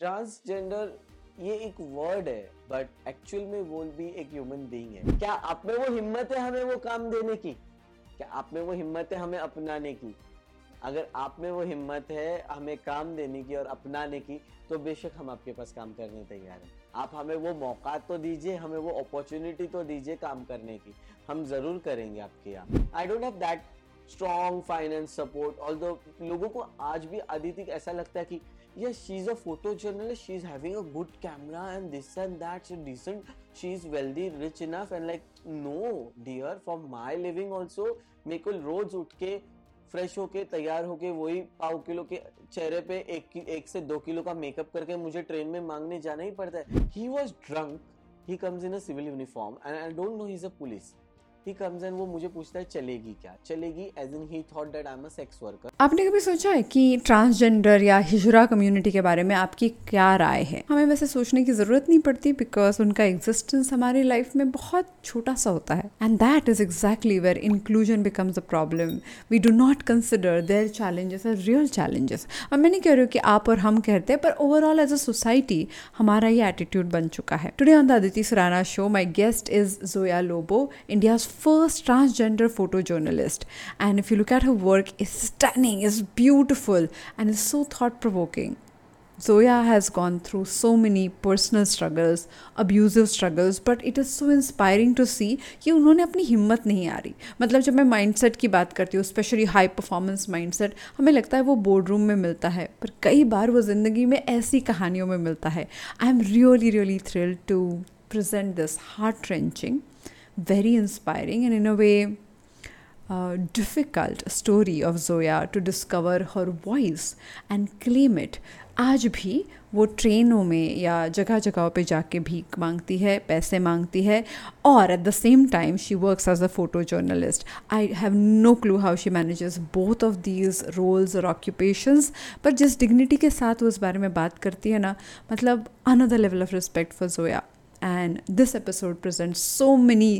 Transgender, ये एक word है बट एक्चुअल में वो भी एक ह्यूमन बीइंग है। क्या आप में वो हिम्मत है हमें वो काम देने की? क्या आप में वो हिम्मत है हमें अपनाने की? अगर आप में वो हिम्मत है हमें काम देने की और अपनाने की तो बेशक हम आपके पास काम करने तैयार हैं। आप हमें वो मौका तो दीजिए, हमें वो अपॉर्चुनिटी तो दीजिए काम करने की। हम ज़रूर करेंगे आपके यहाँ। I don't have that strong finance support all लोगों को आज भी अदिति ऐसा लगता है कि yes she's a photojournalist she's having a good camera and this and that she's decent she's wealthy rich enough and like no dear for my living also मेरे को रोज उठ के फ्रेश होके तैयार होके वही पाव किलो के चेहरे पे एक एक से दो किलो का मेकअप करके मुझे ट्रेन में मांगने जाना ही पड़ता है he was drunk he comes in a civil uniform and I don't know he is a police आपने कभी सोचा है कि ट्रांसजेंडर या हिजरा कम्युनिटी के बारे में आपकी क्या राय है? हमें वैसे सोचने की ज़रूरत नहीं पड़ती बिकॉज़ उनका एग्जिस्टेंस हमारी लाइफ में बहुत छोटा सा होता है। And that is exactly where inclusion becomes a problem we do not consider their challenges are real challenges और मैं नहीं कह रही हूँ कि आप और हम कहते हैं, पर ओवरऑल एज अ सोसाइटी हमारा ये एटीट्यूड बन चुका है। Today on the Aditi Surana show my guest is Zoya Lobo India's first transgender photojournalist. And if you look at her work, it's stunning, it's beautiful, and it's so thought provoking. Zoya has gone through so many personal struggles, abusive struggles, but it is so inspiring to see कि उन्होंने अपनी हिम्मत नहीं आ रही मतलब जब मैं mindset की बात करती हूँ स्पेशली हाई परफॉर्मेंस माइंडसेट हमें लगता है वो बोर्ड रूम में मिलता है पर कई बार वो ज़िंदगी में ऐसी कहानियों में मिलता है I am really really thrilled to present this heart wrenching very inspiring and in a way uh, difficult story of Zoya to discover her voice and claim it. आज भी वो ट्रेनों में या जगह जगह पे जाके भीख मांगती है पैसे मांगती है और at the same time she works as a photo journalist I have no clue how she manages both of these roles और ऑक्यूपेशंस पर जिस डिग्निटी के साथ वो उस बारे में बात करती है ना मतलब another level of respect for Zoya and this episode presents so many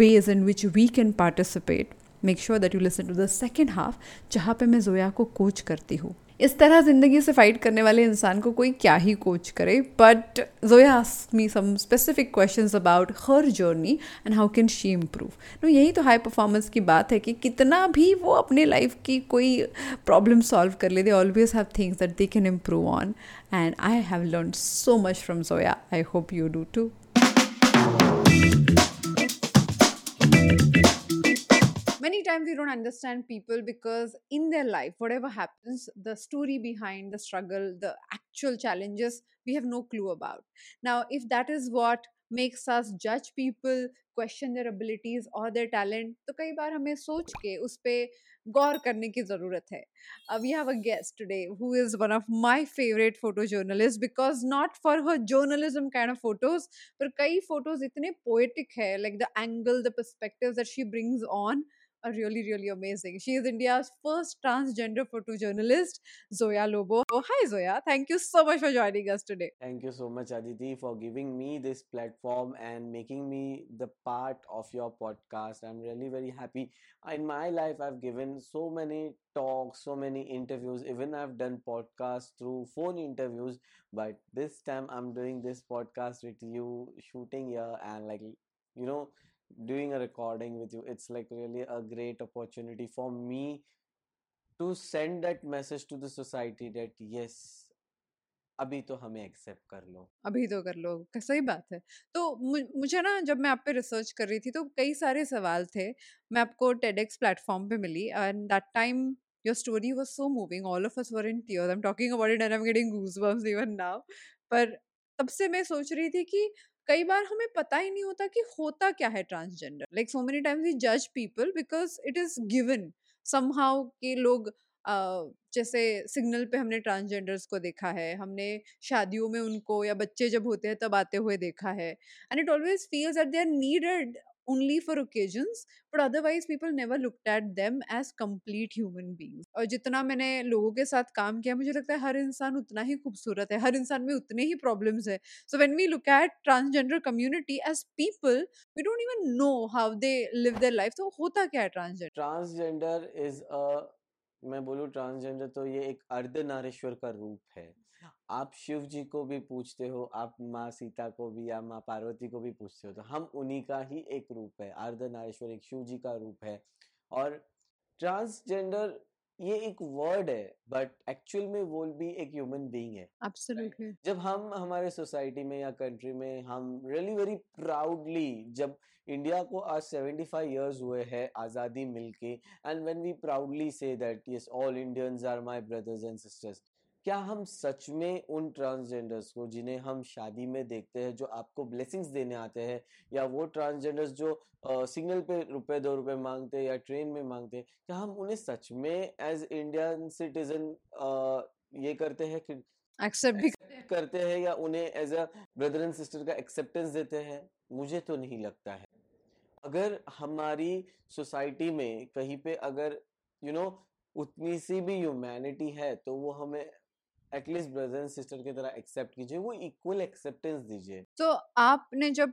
ways in which we can participate. Make sure that you listen to the second half जहाँ पे मैं जोया को कोच करती हूँ। इस तरह ज़िंदगी से फाइट करने वाले इंसान को कोई क्या ही कोच करे but Zoya me some specific question about her journey and how can she improve no यही तो हाई परफॉर्मेंस की बात है कि कितना भी वो अपने लाइफ की कोई प्रॉब्लम सॉल्व कर ले they always have things that they can improve on and I have learn so much from Zoya. I hope you do too many times we don't understand people because in their life whatever happens the story behind the struggle the actual challenges we have no clue about. Now if that is what makes us जज people question their abilities और their talent तो कई बार हमें सोच के उस पर गौर करने की ज़रूरत है। We have a guest today who is one of my favourite photo journalist because not for her journalism kind of photos पर कई फ़ोटोज़ इतने पोएटिक है like the angle the perspective that she brings on are really, really amazing. She is India's first transgender photojournalist, Zoya Lobo. Oh, hi, Zoya. Thank you so much for joining us today. Thank you so much, Aditi, for giving me this platform and making me the part of your podcast. I'm really very happy. In my life, I've given so many talks, so many interviews. Even I've done podcasts through phone interviews. But this time, I'm doing this podcast with you, shooting here, and like, you know, doing a recording with you, it's, like, really a great opportunity for me to send that message to the society that, yes, अभी तो हमें accept कर लो. अभी तो कर लो सही बात है। तो मुझे ना, जब मैं आप पे रिसर्च कर रही थी तो कई सारे सवाल थे, मैं आपको टेडेक्स प्लेटफॉर्म पे मिली and that time your story was so moving all of us were in tears I am talking about it and I am getting goosebumps even now पर तब से मैं सोच रही थी कि कई बार हमें पता ही नहीं होता कि होता क्या है transgender. Like so many times we जज people because it is given somehow के लोग uh, जैसे सिग्नल पे हमने ट्रांसजेंडर्स को देखा है हमने शादियों में उनको या बच्चे जब होते हैं तब आते हुए देखा है। And it always feels that they are needed only for occasions but otherwise people never looked at them as complete human beings और जितना मैंने लोगों के साथ काम किया मुझे लगता है हर इंसान उतना ही खूबसूरत है हर इंसान में उतने ही प्रॉब्लम्स है so when we look at transgender community as people we don't even know how they live their life तो होता क्या है transgender transgender is a मैं बोलूँ ट्रांसजेंडर तो ये एक अर्धनारीश्वर का रूप है आप शिव जी को भी पूछते हो आप माँ सीता को भी या माँ पार्वती को भी पूछते हो तो हम उन्हीं का ही एक रूप है अर्धनारीश्वर एक शिव जी का रूप है। और ट्रांसजेंडर ये एक वर्ड है बट एक्चुअल में वो भी एक ह्यूमन बीइंग है। एब्सोल्युटली जब हम हमारे सोसाइटी में या कंट्री में हम रियली वेरी प्राउडली जब इंडिया को आज 75 इयर्स हुए हैं आज़ादी मिलके and when we proudly say that yes all Indians are my brothers and sisters क्या हम सच में उन ट्रांसजेंडर्स को जिन्हें हम शादी में देखते हैं जो आपको ब्लेसिंग्स देने आते हैं या वो ट्रांसजेंडर्स जो सिग्नल पे रुपए दो रुपए मांगते हैं या ट्रेन में मांगते हैं क्या हम उन्हें सच में एज इंडियन सिटीजन ये करते हैं कि एक्सेप्ट भी करते हैं या उन्हें as a brother and sister का एक्सेप्टेंस देते हैं? मुझे तो नहीं लगता है। अगर हमारी सोसाइटी में कहीं पे अगर यू you नो know, उतनी सी भी ह्यूमैनिटी है तो वो हमें एटलीस्ट ब्रदर एंड सिस्टर की तरह एक्सेप्ट कीजिए वो इक्वल एक्सेप्टेंस दीजिए। तो आपने जब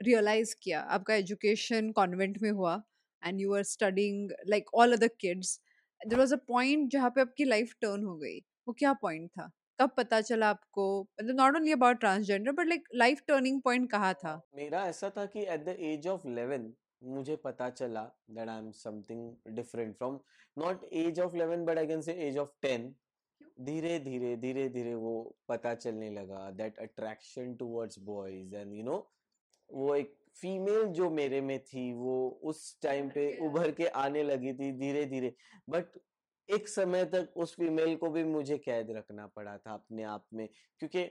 रियलाइज़ uh, किया आपका एजुकेशन कॉन्वेंट में हुआ and you are studying like all other kids there was a point जहाँ पे आपकी लाइफ टर्न हो गई। वो क्या पॉइंट था? कब पता चला आपको? मतलब not only about transgender but like life turning point कहाँ था? मेरा ऐसा था कि एट द एज ऑफ़ 11 मुझे पता चला that I am something different from not age of 11 but I can say age of 10 धीरे धीरे धीरे धीरे वो पता चलने लगा that attraction towards boys and you know वो एक फीमेल जो मेरे में थी वो उस टाइम पे उभर के आने लगी थी धीरे धीरे। बट एक समय तक उस फीमेल को भी मुझे कैद रखना पड़ा था अपने आप में क्योंकि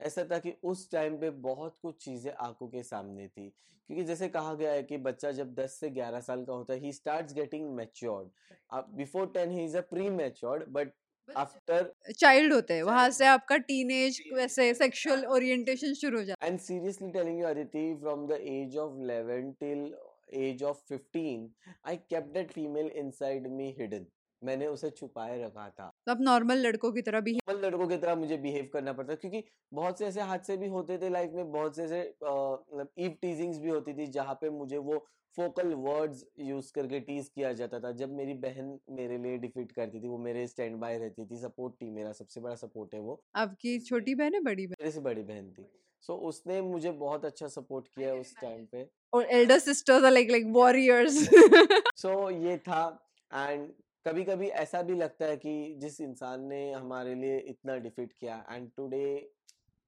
ऐसा था कि उस टाइम पे बहुत कुछ चीज़ें आँखों के सामने थी। क्योंकि जैसे कहा गया है कि बच्चा जब 10 से 11 साल का होता है he starts getting matured before 10 he is a pre matured but after child होते हैं वहाँ से आपका टीनेज वैसे सेक्सुअल ओरिएंटेशन शुरू हो जाता है and seriously telling you Aditi from the age of 11 till age of 15 I kept that female inside me hidden. मैंने उसे छुपाए रखा था। तो अब नॉर्मल लड़कों की तरह भी नॉर्मल लड़कों की तरह मुझे बिहेव करना पड़ता क्योंकि बहुत से ऐसे हादसे भी होते थे लाइफ में बहुत से ऐसे मतलब ईव टीजिंग्स भी होती थी जहाँ पे मुझे वो फोकल वर्ड्स यूज़ करके टीज किया जाता था। जब मेरी बहन मेरे लिए डिफीट करती थी वो मेरे स्टैंड बाय रहती थी सपोर्ट थी मेरा सबसे बड़ा सपोर्ट है वो। आपकी छोटी बहन है बड़ी बहन? मेरे से बड़ी बहन थी। सो so, उसने मुझे बहुत अच्छा सपोर्ट किया उस टाइम पे। और elder sisters are like like warriors. So ये था एंड कभी कभी ऐसा भी लगता है कि जिस इंसान ने हमारे लिए इतना डिफीट किया and today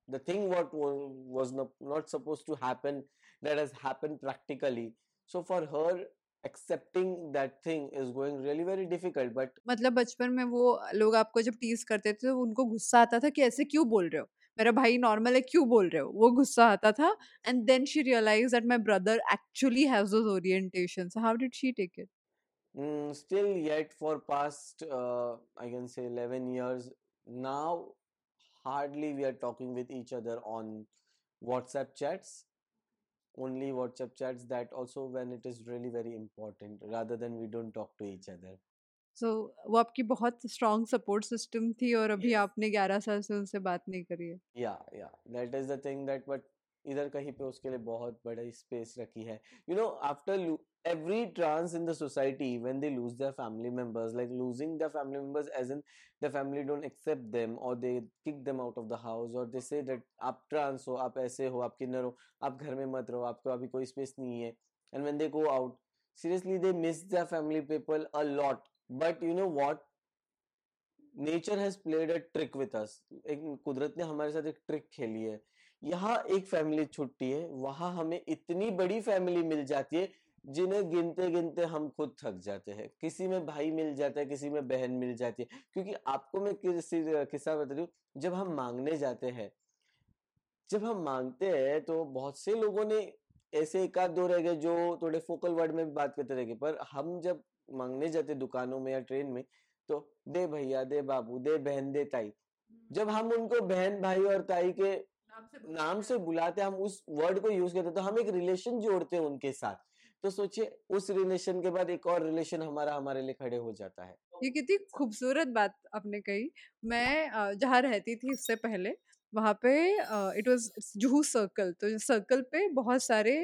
the thing what was not suppose to happen, that has happened practically. So for her accepting that thing is going really very difficult, but मतलब बचपन में वो लोग आपको जब टीज करते थे तो उनको गुस्सा आता था कि ऐसे क्यों बोल रहे हो? मेरा भाई नॉर्मल है, क्यों बोल रहे हो? वो गुस्सा आता था and then she realise that my brother actually has those orientations how did she take it Mm, still yet for past uh, i can say 11 years now hardly we are talking with each other on whatsapp chats only whatsapp chats that also when it is really very important rather than we don't talk to each other so so, वो आपकी बहुत strong support system थी और अभी yes. आपने 11 साल से उनसे बात नहीं करी है या या that is the thing that but इधर कहीं पे उसके लिए बहुत बड़ी स्पेस रखी है। You know after every trans in the society when they lose the family members like losing the family members as in the family don't accept them और they kick them out of the house और they say that आप trans हो, आप ऐसे हो, आप किन्नर हो, आप घर में मत रहो, आपको अभी कोई स्पेस नहीं है। And when they go out seriously they miss the family people a lot but you know what nature has played a trick with us एक कुदरत ने हमारे साथ एक ट्रिक खेली है। यहाँ एक फैमिली छुट्टी है, वहाँ हमें इतनी बड़ी फैमिली मिल जाती है, जिन्हें गिनते गिनते हम खुद थक जाते हैं। किसी में भाई मिल जाता है, किसी में बहन मिल जाती है। क्योंकि आपको मैं किसी किस्सा बता दू जब हम मांगने जाते हैं, जब हम मांगते हैं तो बहुत से लोगों ने ऐसे एक आध दो रह गए जो थोड़े फोकल वर्ड में भी बात करते रह गए। पर हम जब मांगने जाते दुकानों में या ट्रेन में तो दे भैया, दे बाबू, दे बहन, दे ताई। जब हम उनको बहन, भाई और ताई के नाम से बुलाते हम उस वर्ड को यूज़ करते तो हम एक रिलेशन जोड़ते हैं उनके साथ। तो सोचिए उस रिलेशन के बाद एक और रिलेशन हमारा हमारे लिए खड़े हो जाता है। ये कितनी खूबसूरत बात आपने कही। मैं जहाँ रहती थी इससे पहले वहाँ पे इट वाज जूहू सर्कल तो सर्कल पे बहुत सारे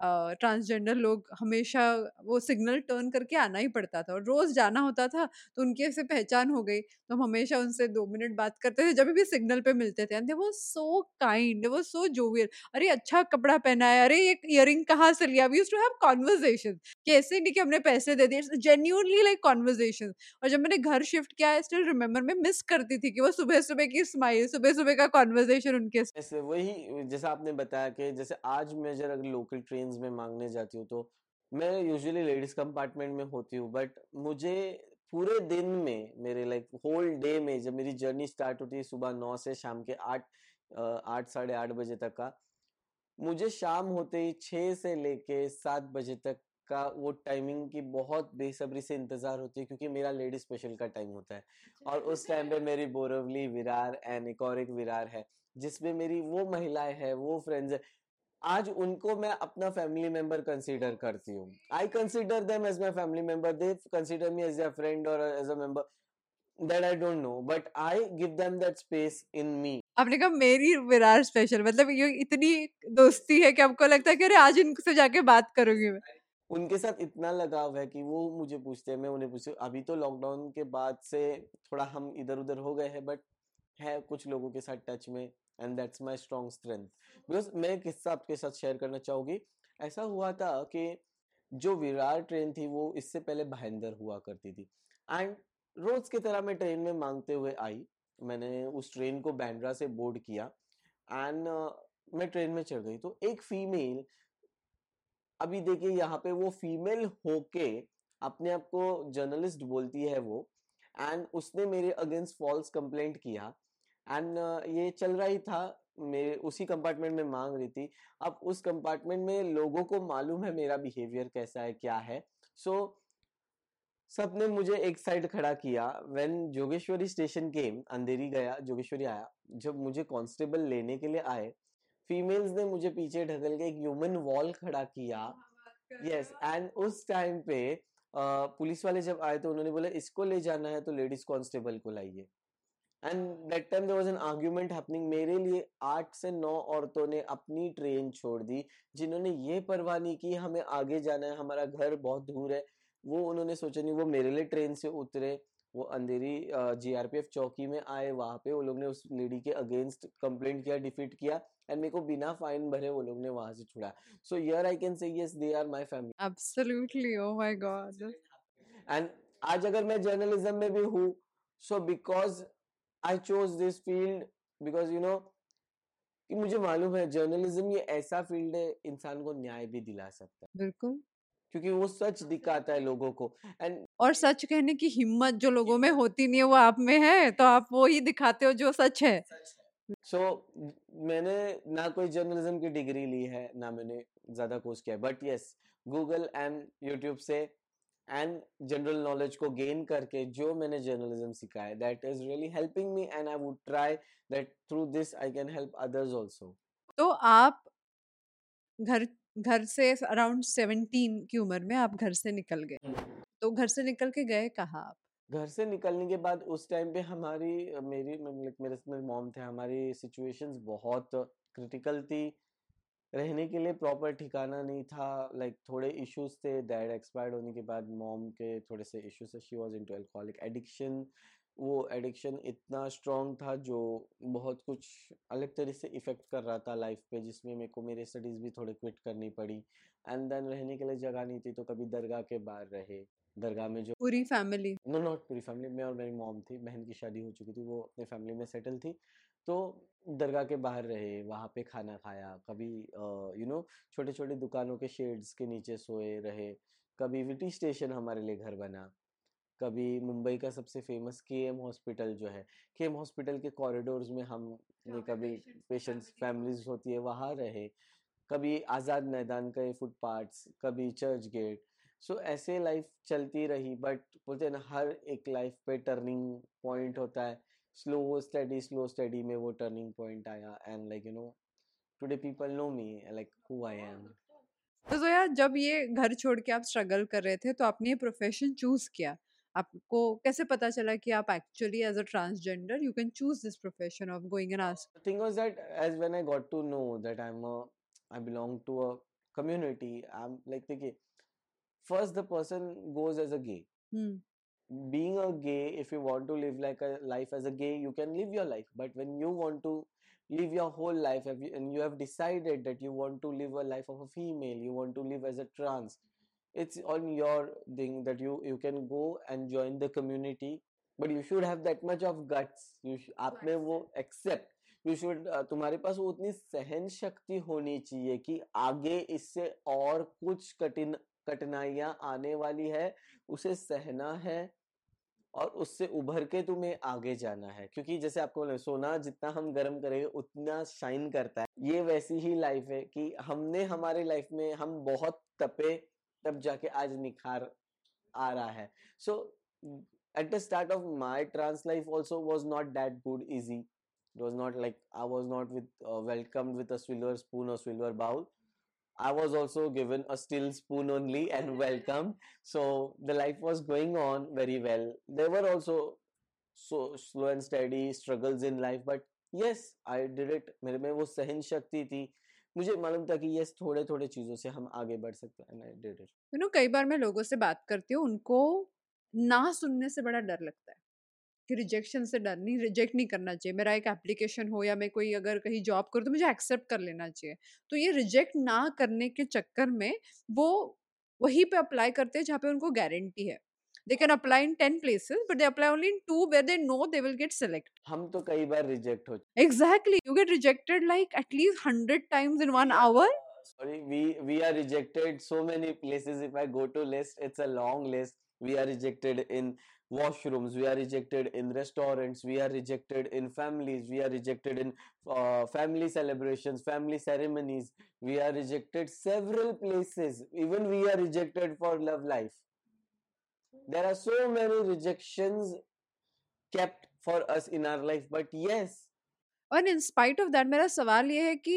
ट्रांसजेंडर लोग हमेशा वो सिग्नल टर्न करके आना ही पड़ता था और रोज जाना होता था तो उनकी ऐसे पहचान हो गई। तो हम हमेशा उनसे दो मिनट बात करते थे, जब भी सिग्नल पे मिलते थे। एंड वो सो काइंड वो सो जोवियल। अरे अच्छा कपड़ा पहना है, अरे, ये इयरिंग कहाँ से लिया? वी टू हैव कॉन्वर्जेशन कैसे नहीं कि हमने पैसे दे दिए। जेन्यूनली लाइक कॉन्वर्जेशन और जब मैंने घर शिफ्ट किया आई स्टिल रिमेम्बर मैं मिस करती थी कि वो सुबह सुबह की स्माइल सुबह सुबह का कॉन्वर्जेशन उनके वही, जैसा आपने बताया कि जैसे आज मैं जब अगर लोकल ट्रेन में मांगने जाती हूँ तो मैं यूजुअली लेडीज़ कंपार्टमेंट में होती हूँ बट मुझे पूरे दिन में मेरे लाइक होल डे में जब मेरी जर्नी स्टार्ट होती है सुबह नौ से शाम के आठ आठ साढ़े आठ बजे तक का मुझे शाम होते ही छः से लेके सात बजे तक का वो टाइमिंग की बहुत बेसब्री से इंतज़ार होती है क्योंकि मेरा लेडी स्पेशल का टाइम होता है। अच्छा, और उस टाइम पे मेरी बोरवली विरार एंड एक और एक विरार है जिसमें मेरी वो महिलाएँ हैं वो फ्रेंड्स है। आज उनको मैं अपना फैमिली मेंबर कंसीडर करती हूँ। I consider them as my family member they consider me as a friend और as a member that I don't know, but I give them that space in me. आपने कहा मेरी Virar special मतलब ये इतनी दोस्ती है कि आपको लगता है कि अरे आज इनसे जाके बात करूँगी मैं। उनके साथ इतना लगाव है कि वो मुझे पूछते हैं मैं उन्हें पूछती हूँ अभी तो लॉकडाउन के बाद से थोड़ा हम इधर उधर हो गए हैं बट है कुछ लोगों के साथ टच में? And that's my strong strength because मैं एक किस्सा आपके साथ शेयर करना चाहूँगी। ऐसा हुआ था कि जो विरार ट्रेन थी वो इससे पहले भाईंदर हुआ करती थी। एंड रोज की तरह मैं ट्रेन में मांगते हुए आई। मैंने उस ट्रेन को बैंड्रा से बोर्ड किया। एंड uh, मैं ट्रेन में चढ़ गई। तो एक फीमेल अभी देखिए यहाँ पे वो फीमेल होके अपने आप को जर्नलिस्ट बोलती है वो। एंड उसने मेरे अगेंस्ट फॉल्स कंप्लेंट किया। एंड ये चल रहा ही था मेरे उसी कंपार्टमेंट में मांग रही थी। अब उस कंपार्टमेंट में लोगों को मालूम है मेरा बिहेवियर कैसा है क्या है। सो so, सबने मुझे एक साइड खड़ा किया। When Jogeshwari station came Andheri गया जोगेश्वरी आया। जब मुझे कांस्टेबल लेने के लिए आए फीमेल्स ने मुझे पीछे ढकल के एक ह्यूमन वॉल खड़ा किया। यस एंड उस टाइम पे पुलिस वाले जब आए तो उन्होंने बोला इसको ले जाना है तो लेडीज़ कांस्टेबल को लाइए। And that time there was an argument happening मेरे लिए आठ से नौ औरतों ने अपनी ट्रेन छोड़ दी जिन्होंने ये परवाह नहीं की हमें आगे जाना है हमारा घर बहुत दूर है। वो उन्होंने सोचा नहीं वो मेरे लिए ट्रेन से उतरे। वो अंधेरी जीआरपीएफ चौकी में आए वहाँ पे वो लोग ने उस लेडी के अगेंस्ट कंप्लेंट किया डिफीट किया एंड मेरे को बिना फाइन भरे वो लोग ने वहाँ से छुड़ा। So here I can say yes they are my family absolutely oh my God and आज अगर मैं जर्नलिज्म में भी हूँ so because I chose this field because you know कि मुझे मालूम है जर्नलिज्म ये ऐसा फ़ील्ड है इंसान को न्याय भी दिला सकता है। बिल्कुल। क्योंकि वो सच दिखाता है लोगों को एंड और सच कहने की हिम्मत जो लोगों में होती नहीं है वो आप में है तो आप वो ही दिखाते हो जो सच है। सो so, मैंने ना कोई जर्नलिज्म की डिग्री ली है ना मैंने ज़्यादा कोर्स किया but yes Google and YouTube से एंड जनरल नॉलेज को गेन करके जो मैंने जर्नलिज्म सीखा है that is really helping me and I would try that through this I can help others also तो आप घर घर से अराउंड सेवनटीन की उम्र में आप घर से निकल गए। हम्म। तो घर से निकल के गए कहा आप? घर से निकलने के बाद उस टाइम पे हमारी मेरी मेरे मेरे मॉम थे हमारी सिचुएशंस बहुत क्रिटिकल थी। रहने के लिए प्रॉपर ठिकाना नहीं था लाइक थोड़े इश्यूज़ थे डैड एक्सपायर्ड होने के बाद मॉम के थोड़े से इश्यूज़ थे she was into alcoholic addiction वो एडिक्शन इतना स्ट्रॉन्ग था जो बहुत कुछ अलग तरह से इफ़ेक्ट कर रहा था लाइफ पे जिसमें मेरे को मेरे स्टडीज़ भी थोड़े क्विट करनी पड़ी. एंड देन रहने के लिए जगह नहीं थी तो कभी दरगाह के बाहर रहे. दरगाह में जो पूरी फैमिली नो नॉट पूरी फैमिली मैं और मेरी मॉम थी बहन की शादी हो चुकी थी वो अपने फैमिली में सेटल थी. तो दरगाह के बाहर रहे वहाँ पे खाना खाया कभी यू नो छोटे छोटे दुकानों के शेड्स के नीचे सोए रहे कभी विटी स्टेशन हमारे लिए घर बना कभी मुंबई का सबसे फ़ेमस के एम हॉस्पिटल जो है के एम हॉस्पिटल के कॉरिडोर्स में हम ने कभी पेशेंट्स फैमिलीज़ होती है। वहाँ रहे कभी आज़ाद मैदान का फुटपाथ्स कभी चर्च गेट सो so, ऐसे लाइफ चलती रही बट बोलते हैं ना हर एक लाइफ पे टर्निंग पॉइंट होता है। स्लो स्टडी स्लो स्टडी में वो टर्निंग पॉइंट आया and like you know today people know me like who I am तो यार जब ये घर छोड़ के आप स्ट्रगल कर रहे थे तो आपने ये प्रोफेशन चूज़ किया? आपको कैसे पता चला कि आप actually as a transgender you can choose this profession of going and ask thing was that as when I got to know that I am I belong to a community i'm like देखिए first the person goes as a gay. Hmm. being a gay if you want to live like a life as a gay you can live your life but when you want to live your whole life have you- and you have decided that you want to live a life of a female you want to live as a trans it's on your thing that you you can go and join the community but you should have that much of guts you sh- आप में वो accept you should uh, तुम्हारे पास वो उतनी सहन शक्ति होनी चाहिए कि आगे इससे और कुछ कठिन कठिनाइयां आने वाली है उसे सहना है और उससे उभर के तुम्हें आगे जाना है। क्योंकि जैसे आपको बोला सोना जितना हम गर्म करेंगे, उतना शाइन करता है। ये वैसी ही लाइफ है कि हमने हमारे लाइफ में, हम बहुत तपे तब जाके आज निखार आ रहा है। So at the start of my trans life also was not that good easy it was not like I was not with welcome with a silver spoon और silver bowl I was also given a steel spoon only and welcomed. So the life was going on very well. There were also so slow and steady struggles in life, but yes, I did it. मेरे में वो सहन शक्ति थी मुझे मालूम था कि यस थोड़े थोड़े चीज़ों से हम आगे बढ़ सकते हैं and I did it you know कई बार मैं लोगों से बात करती हूँ उनको ना सुनने से बड़ा डर लगता है कि रिजेक्शन से डर नहीं रिजेक्ट नहीं करना चाहिए। मेरा एक एप्लीकेशन हो या मैं कोई अगर कहीं जॉब करूँ तो मुझे एक्सेप्ट कर लेना चाहिए। तो ये रिजेक्ट ना करने के चक्कर में वो वहीं पे अप्लाई करते हैं जहाँ पे उनको गारंटी है। They can apply in ten places but they apply only in two where they know they will get select हम तो कई बार रिजेक्ट हो exactly you get rejected like at least hundred times in one hour sorry we we are rejected so many places. If i go to list it's a long list. We are rejected in washrooms we are rejected in restaurants we are rejected in families we are rejected in uh, family celebrations family ceremonies we are rejected several places even we are rejected for love life there are so many rejections kept for us in our life but yes और in spite of that मेरा सवाल ये है कि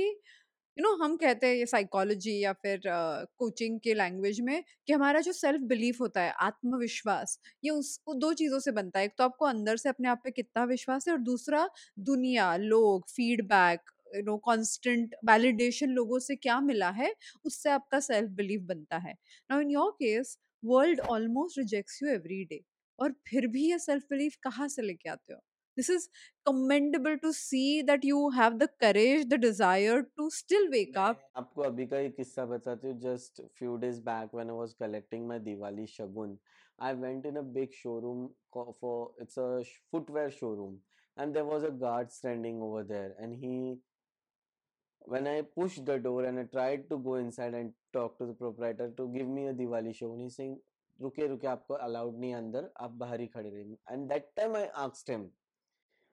you know हम कहते हैं ये साइकोलॉजी या फिर कोचिंग के लैंग्वेज में कि हमारा जो सेल्फ बिलीफ होता है, आत्मविश्वास, ये उस दो चीज़ों से बनता है। एक तो आपको अंदर से अपने आप पे कितना विश्वास है और दूसरा दुनिया, लोग feedback you know constant validation लोगों से क्या मिला है, उससे आपका सेल्फ बिलीफ बनता है। Now in your case world almost rejects you every day और फिर भी ये सेल्फ बिलीफ कहाँ से लेके आते हो? this is commendable to see that you have the courage the desire to still wake मैं up आपको अभी का एक किस्सा बताती हूँ just few days back when I was collecting my Diwali shagun I went in a big showroom for it's a footwear showroom and there was a guard standing over there and he when i pushed the door and i tried to go inside and talk to the proprietor to give me a diwali show and he's saying रुके रुके आपको allowed नहीं अंदर आप बाहर ही खड़े रहिए and that time I asked him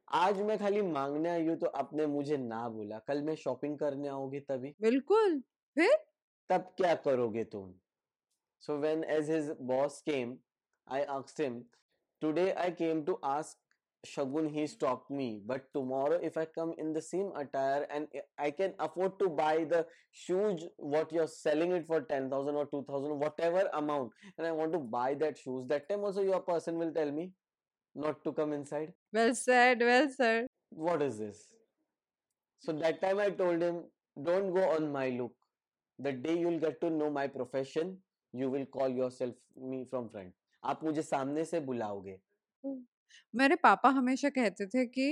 आज मैं खाली मांगने आई हूँ तो आपने मुझे ना बोला। कल मैं शॉपिंग करने आओगी तभी? बिल्कुल। फिर? तब क्या करोगे तुम? So when as his boss came I asked him today I came to ask shagun he stock me but tomorrow if I come in the same attire and I can afford to buy the shoes what you are selling it for 10000 और 2000 whatever amount and I want to buy that shoes that time also your person will tell me not to come inside well said well said what is this so that time i told him don't go on my look the day you'll get to know my profession you will call yourself me from front आप मुझे सामने से बुलाओगे मेरे पापा हमेशा कहते थे कि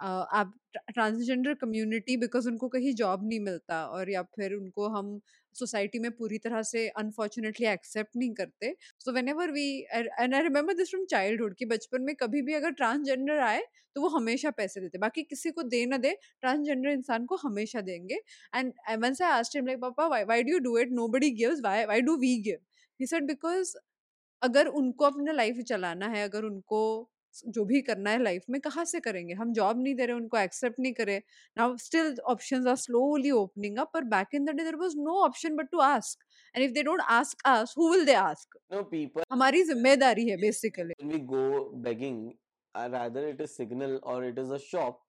आप ट्रांसजेंडर कम्युनिटी बिकॉज़ उनको कहीं जॉब नहीं मिलता और या फिर उनको हम सोसाइटी में पूरी तरह से अनफॉर्चुनेटली एक्सेप्ट नहीं करते। So whenever we and I remember this from childhood कि बचपन में कभी भी अगर ट्रांसजेंडर आए तो वो हमेशा पैसे देते, बाकी किसी को दे ना दे, ट्रांसजेंडर इंसान को हमेशा देंगे। And I once I him like, papa why do you do it? Nobody gives? Why why do we give? He said, because अगर उनको अपना लाइफ चलाना है, अगर उनको जो भी करना है लाइफ में कहाँ से करेंगे? हम जॉब नहीं दे रहे उनको एक्सेप्ट नहीं करे। Now still options are slowly opening up पर back in the day there was no option but to ask. And if they don't ask us who will they ask? no people हमारी ज़िम्मेदारी है basically. Go begging uh, rather it is signal or it is a shop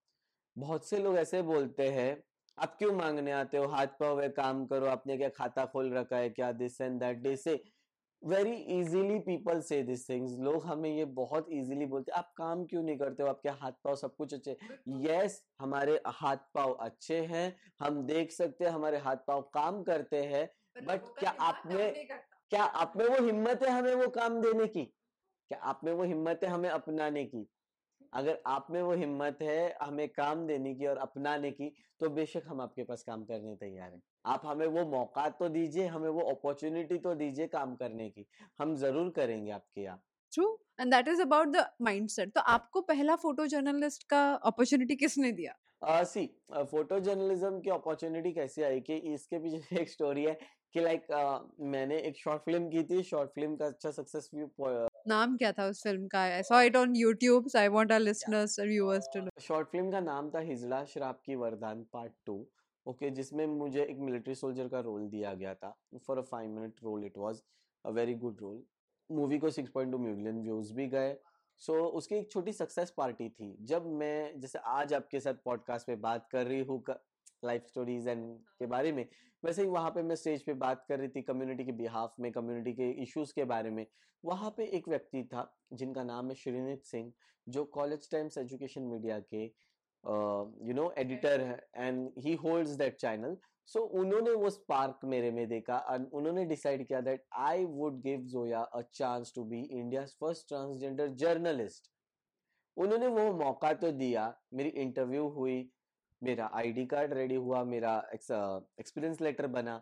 बहुत से लोग ऐसे बोलते हैं आप क्यों मांगने आते हो? हाथ है काम करो आपने क्या खाता खोल रखा है क्या this and that they say very easily people say this things लोग हमें ये बहुत इजीली बोलते आप काम क्यों नहीं करते हो? आपके हाथ पाव सब कुछ अच्छे यस हमारे हाथ पाव अच्छे हैं। हम देख सकते हैं हमारे हाथ पाव काम करते हैं बट क्या आपने क्या आप में वो हिम्मत है हमें वो काम देने की? क्या आप में वो हिम्मत है हमें अपनाने की? अगर आप में वो हिम्मत है हमें काम देने की और अपनाने की तो बेशक हम आपके पास काम करने तैयार हैं। आप हमें वो मौका तो दीजिए हमें वो अपॉर्चुनिटी तो दीजिए काम करने की। हम ज़रूर करेंगे आपके यहाँ। True and that is about the mindset तो आपको पहला फ़ोटो जर्नलिस्ट का अपॉर्चुनिटी किसने दिया? सी फ़ोटो जर्नलिज्म की अपॉर्चुनिटी कैसे आई कि इसके पीछे एक स्टोरी है कि लाइक like, uh, मैंने एक शॉर्ट फ़िल्म की थी शॉर्ट फ़िल्म का अच्छा सक्सेस नाम क्या था उस फ़िल्म का? I saw it on YouTube so I want our listeners और viewers to know short film का नाम था हिजला शराब की वरदान पार्ट टू ओके जिसमें मुझे एक मिलिट्री सोल्जर का रोल दिया गया था। For a five minute role it was a very good role movie को 6.2 मिलियन व्यूज़ भी गए। सो so, उसकी एक छोटी सक्सेस पार्टी थी। जब मैं जैसे आज आपके साथ पॉडकास्ट पे बात कर रही हूँ लाइफ स्टोरीज एंड के बारे में। वैसे ही वहाँ पे मैं स्टेज पे बात कर रही थी कम्युनिटी के बिहाफ में कम्युनिटी के इश्यूज़ के बारे में। वहाँ पे एक व्यक्ति था, जिनका नाम है श्रीनित सिंह, जो कॉलेज टाइम्स एजुकेशन मीडिया के यू नो एडिटर है and he holds that channel so उन्होंने वो स्पार्क मेरे में देखा और उन्होंने डिसाइड किया that I would give Zoya a chance to be India first transgender journalist उन्होंने वो मौका तो दिया, मेरी इंटरव्यू हुई मेरा आईडी कार्ड रेडी हुआ मेरा एक्सपीरियंस लेटर बना।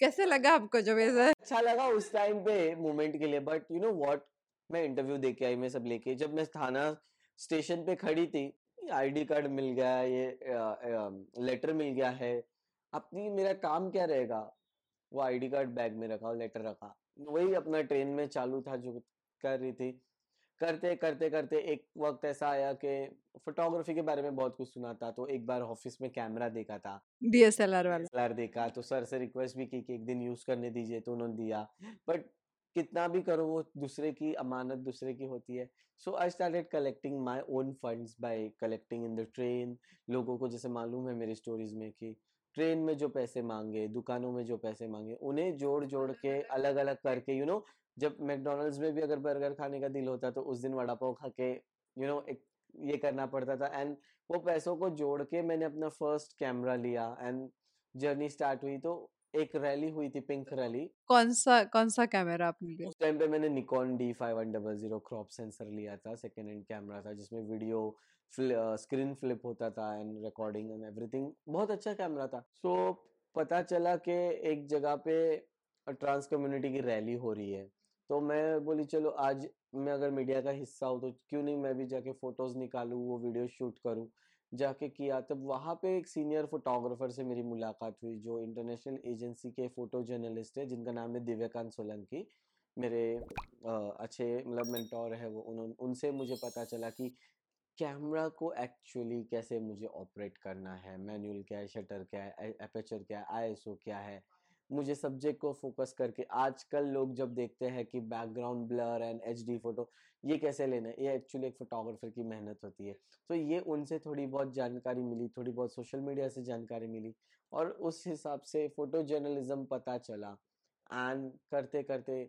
कैसे लगा आपको जब ऐसा? अच्छा लगा उस टाइम पे मोमेंट के लिए बट यू नो व्हाट मैं इंटरव्यू दे के आई मैं सब लेके। जब मैं थाना स्टेशन पे खड़ी थी आईडी कार्ड मिल गया ये लेटर मिल गया है। अपनी मेरा काम क्या रहेगा? वो आईडी कार्ड बैग में रखा लेटर रखा। वही अपना ट्रेन में चालू था जो कर रही थी। करते करते करते एक वक्त ऐसा आया कि फोटोग्राफी के बारे में बहुत कुछ सुना था तो एक बार ऑफ़िस में कैमरा देखा था। डीएसएलआर वाला। देखा तो सर से रिक्वेस्ट भी की कि एक दिन यूज़ करने दीजिए तो उन्होंने दिया। बट कितना भी करो वो दूसरे की अमानत दूसरे की होती है। So I started collecting my own funds by collecting in the train लोगों को जैसे मालूम है मेरी स्टोरीज में कि ट्रेन में जो पैसे मांगे दुकानों में जो पैसे मांगे उन्हें जोड़ जोड़ के अलग अलग करके यू you नो know, जब मैकडोनल्ड्स में भी अगर बर्गर खाने का दिल होता तो उस दिन वड़ा पाव खा के यू नो एक ये करना पड़ता था। एंड वो पैसों को जोड़ के मैंने अपना फ़र्स्ट कैमरा लिया एंड जर्नी स्टार्ट हुई तो एक रैली हुई थी पिंक रैली कौन सा कौन सा कैमरा आपने लिया? उस टाइम पे मैंने Nikon D five one double zero crop sensor लिया था सेकेंड हैंड कैमरा था जिसमें वीडियो स्क्रीन फ्लिप होता था एंड रिकॉर्डिंग एंड एवरीथिंग बहुत अच्छा कैमरा था। सो so, पता चला कि एक जगह पे ट्रांस कम्युनिटी की रैली हो रही है। तो मैं बोली चलो आज मैं अगर मीडिया का हिस्सा हूँ तो क्यों नहीं मैं भी जाके फ़ोटोज़ निकालूँ वो वीडियो शूट करूँ? जाके किया तब वहाँ पे एक सीनियर फोटोग्राफर से मेरी मुलाकात हुई जो इंटरनेशनल एजेंसी के फ़ोटो जर्नलिस्ट है जिनका नाम है दिव्यकांत सोलंकी। मेरे आ, अच्छे मतलब मेंटोर है वो उन्होंने उनसे मुझे पता चला कि कैमरा को एक्चुअली कैसे मुझे ऑपरेट करना है मैनुअल क्या है शटर क्या है एपेचर क्या है आईएसओ क्या है मुझे सब्जेक्ट को फोकस करके आजकल लोग जब देखते हैं कि background blur and HD photo ये कैसे लेना है? ये एक्चुअली एक फोटोग्राफर की मेहनत होती है। तो ये उनसे थोड़ी बहुत जानकारी मिली, थोड़ी बहुत सोशल मीडिया से जानकारी मिली और उस हिसाब से फ़ोटो जर्नलिज्म पता चला। एंड करते करते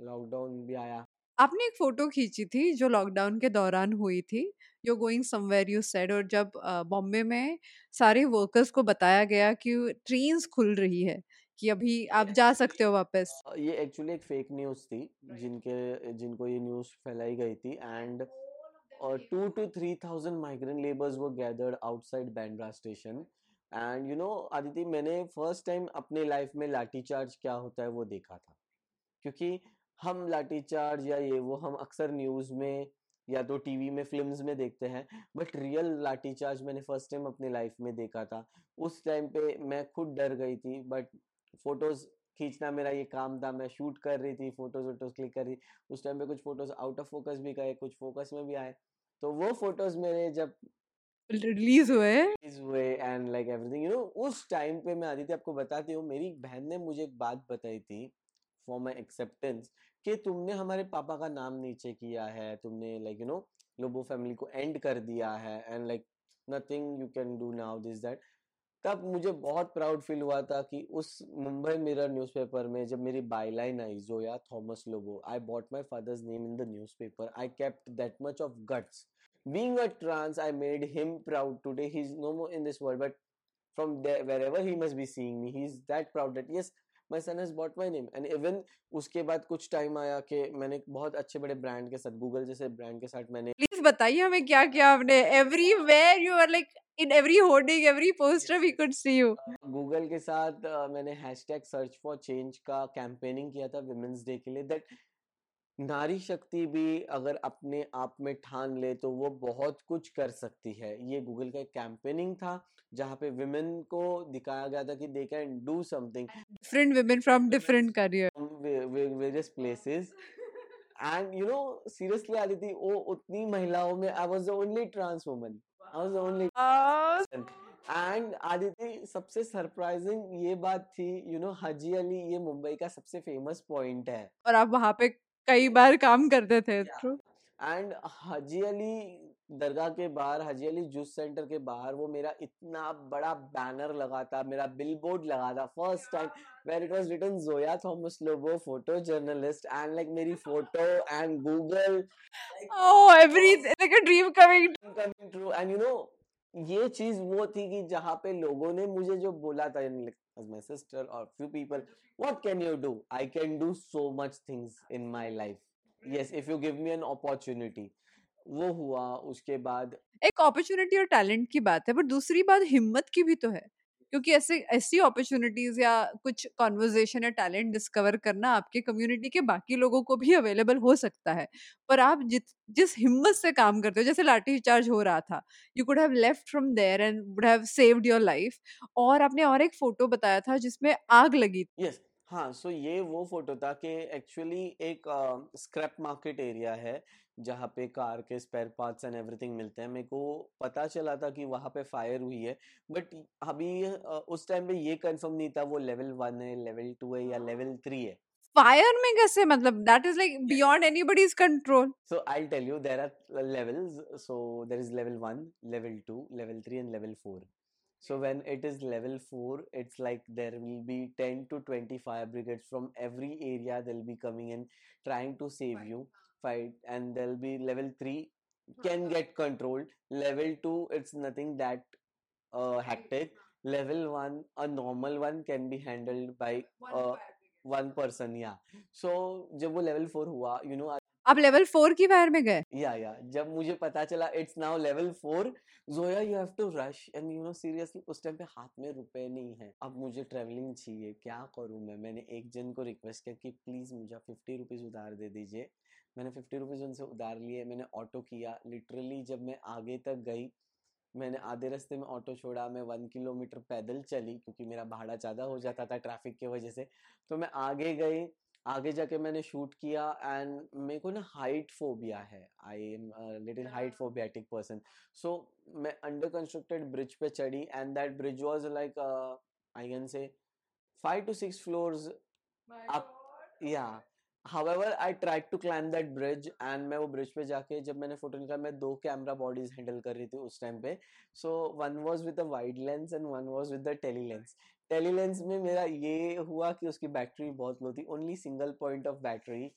लॉकडाउन भी आया। आपने एक फ़ोटो खींची थी जो लॉकडाउन के दौरान हुई थी। You going somewhere you said और जब बॉम्बे में सारे वर्कर्स को बताया गया कि ट्रेन्स खुल रही है कि अभी आप जा सकते हो वापस? ये एक्चुअली एक फेक न्यूज़ थी जिनके जिनको ये न्यूज़ फैलाई गई थी and two two three thousand migrant labours वो gathered outside Bandra station and you know Aditi मैंने फ़र्स्ट टाइम अपने लाइफ में लाठी चार्ज क्या होता है वो देखा था। क्योंकि हम लाठी चार्ज या ये वो हम अक्सर न्यूज़ में या तो टीवी में फिल्म्स में देखते हैं बट रियल लाठी चार्ज मैंने फ़र्स्ट टाइम अपने लाइफ में देखा था। उस टाइम पे मैं खुद डर गई थी बट फ़ोटोज़ खींचना मेरा ये काम था मैं शूट कर रही थी फ़ोटोज़ वोटोज क्लिक कर रही उस टाइम पे कुछ फ़ोटोज़ आउट ऑफ़ फोकस भी गए कुछ फोकस में भी आए। तो वो फ़ोटोज़ मेरे जब रिलीज़ हुए? रिलीज़ हुए and like everything you know उस टाइम पे मैं आदित्य आपको बताती हूँ मेरी बहन ने मुझे एक बात बताई थी फॉर माई एक्सेप्टेंस कि तुमने हमारे पापा का नाम नीचे किया है तुमने like you know Lobo family को एंड कर दिया है and like nothing you can do now this that तब मुझे बहुत प्राउड फील हुआ था कि उस मुंबई मिरर न्यूज़पेपर में जब मेरी byline I, Zoya, Thomas Lobo I bought my father's name in the newspaper I kept that much of guts being a trans, i made him proud. Today, he's no more in this world, but from there, wherever he must be seeing me, he's that proud that, yes my son has bought my name and even उसके बाद कुछ time आया कि मैंने बहुत अच्छे बड़े brand के साथ गूगल जैसे ब्रांड के साथ मैंने प्लीज़ बताइए हमें क्या क्या आपने everywhere you are like in every hoarding every poster we could see you Google के साथ uh, मैंने हैशटैग सर्च फॉर चेंज का कैंपेनिंग किया था विमेंस डे के लिए दैट नारी शक्ति भी अगर अपने आप में ठान ले तो वो बहुत कुछ कर सकती है। ये गूगल का एक कैंपेनिंग था जहाँ पे विमेन को दिखाया गया था कि they can do something different women from different career. Various places and you know seriously Aditi वो उतनी महिलाओं में I was the only trans woman I was only and Aditi सबसे सरप्राइजिंग ये बात थी यू नो हाजी अली ये मुंबई का सबसे फ़ेमस पॉइंट है। और आप वहाँ पे कई बार काम करते थे एंड हाजी अली दरगाह के बाहर हाजी अली जूस सेंटर के बाहर वो मेरा इतना बड़ा बैनर लगा था मेरा बिल बोर्ड लगा था first time where it was written Zoya Thomas Lobo photo journalist and like मेरी photo and Google coming coming true and you know ये चीज़ वो थी कि जहाँ पे लोगों ने मुझे जो बोला था my sister or few people what can you do? I can do so much things in my life. Yes if you give me an opportunity. वो हुआ उसके बाद एक अपॉर्चुनिटी और टैलेंट की बात है पर दूसरी बात हिम्मत की भी तो है क्योंकि ऐसे ऐसी अपॉर्चुनिटीज़ या कुछ कॉन्वर्जेशन या टैलेंट डिस्कवर करना आपके कम्युनिटी के बाकी लोगों को भी अवेलेबल हो सकता है। पर आप जित जिस हिम्मत से काम करते हो जैसे लाठी चार्ज हो रहा था you could have left from there and would have saved your life और आपने और एक फ़ोटो बताया था जिसमें आग लगी थी। यस हाँ सो ये वो फ़ोटो था कि एक्चुअली एक स्क्रैप मार्केट एरिया है जहाँ पे कार के स्पेयर पार्ट्स एंड एवरीथिंग मिलते हैं। मेरे को पता चला था कि वहाँ पे फायर हुई है बट अभी उस टाइम पे ये कंफर्म नहीं था वो लेवल वन है लेवल टू है या लेवल थ्री है। फायर में कैसे? मतलब that is like beyond anybody's control so I will tell you there are levels so there is level 1 level 2 level 3 and level 4 so when it is level 4 it's like there will be 10 to 20 fire brigades from every area they will be coming and trying to save you fight and there'll be level 3 can get controlled. Level 2 it's nothing that uh, hectic. Level 1 a normal one can be handled by uh, one person yeah. So जब वो level 4 हुआ you know आप level four की fire में गए या या जब मुझे पता चला it's now level four Zoya you have to rush and you know seriously उस टाइम पे हाथ में रुपए नहीं है अब मुझे ट्रैवलिंग चाहिए क्या करूँ मैं मैंने एक जन को रिक्वेस्ट किया कि प्लीज़ मुझे फिफ्टी रुपीज़ उधार दे दीजिए मैंने फिफ्टी रुपीज़ उनसे उधार लिए मैंने ऑटो किया। लिटरली जब मैं आगे तक गई मैंने आधे रास्ते में ऑटो छोड़ा मैं वन किलोमीटर पैदल चली क्योंकि मेरा भाड़ा ज़्यादा हो जाता था ट्रैफ़िक की वजह से। तो मैं आगे गई आगे जाके मैंने शूट किया एंड मेरे को ना हाइट फोबिया है। I am little height phobiatic person so मैं अंडर कंस्ट्रक्टेड ब्रिज पे चढ़ी and that bridge was like I can say five to six floors up या however I tried to climb that bridge and मैं वो bridge पे जाके जब मैंने फ़ोटो निकाला, मैं दो कैमरा बॉडीज हैंडल कर रही थी उस टाइम पे। So one was with a wide lens and one was with a tele lens tele lens में मेरा ये हुआ कि उसकी बैटरी बहुत लो थी। Only single point of battery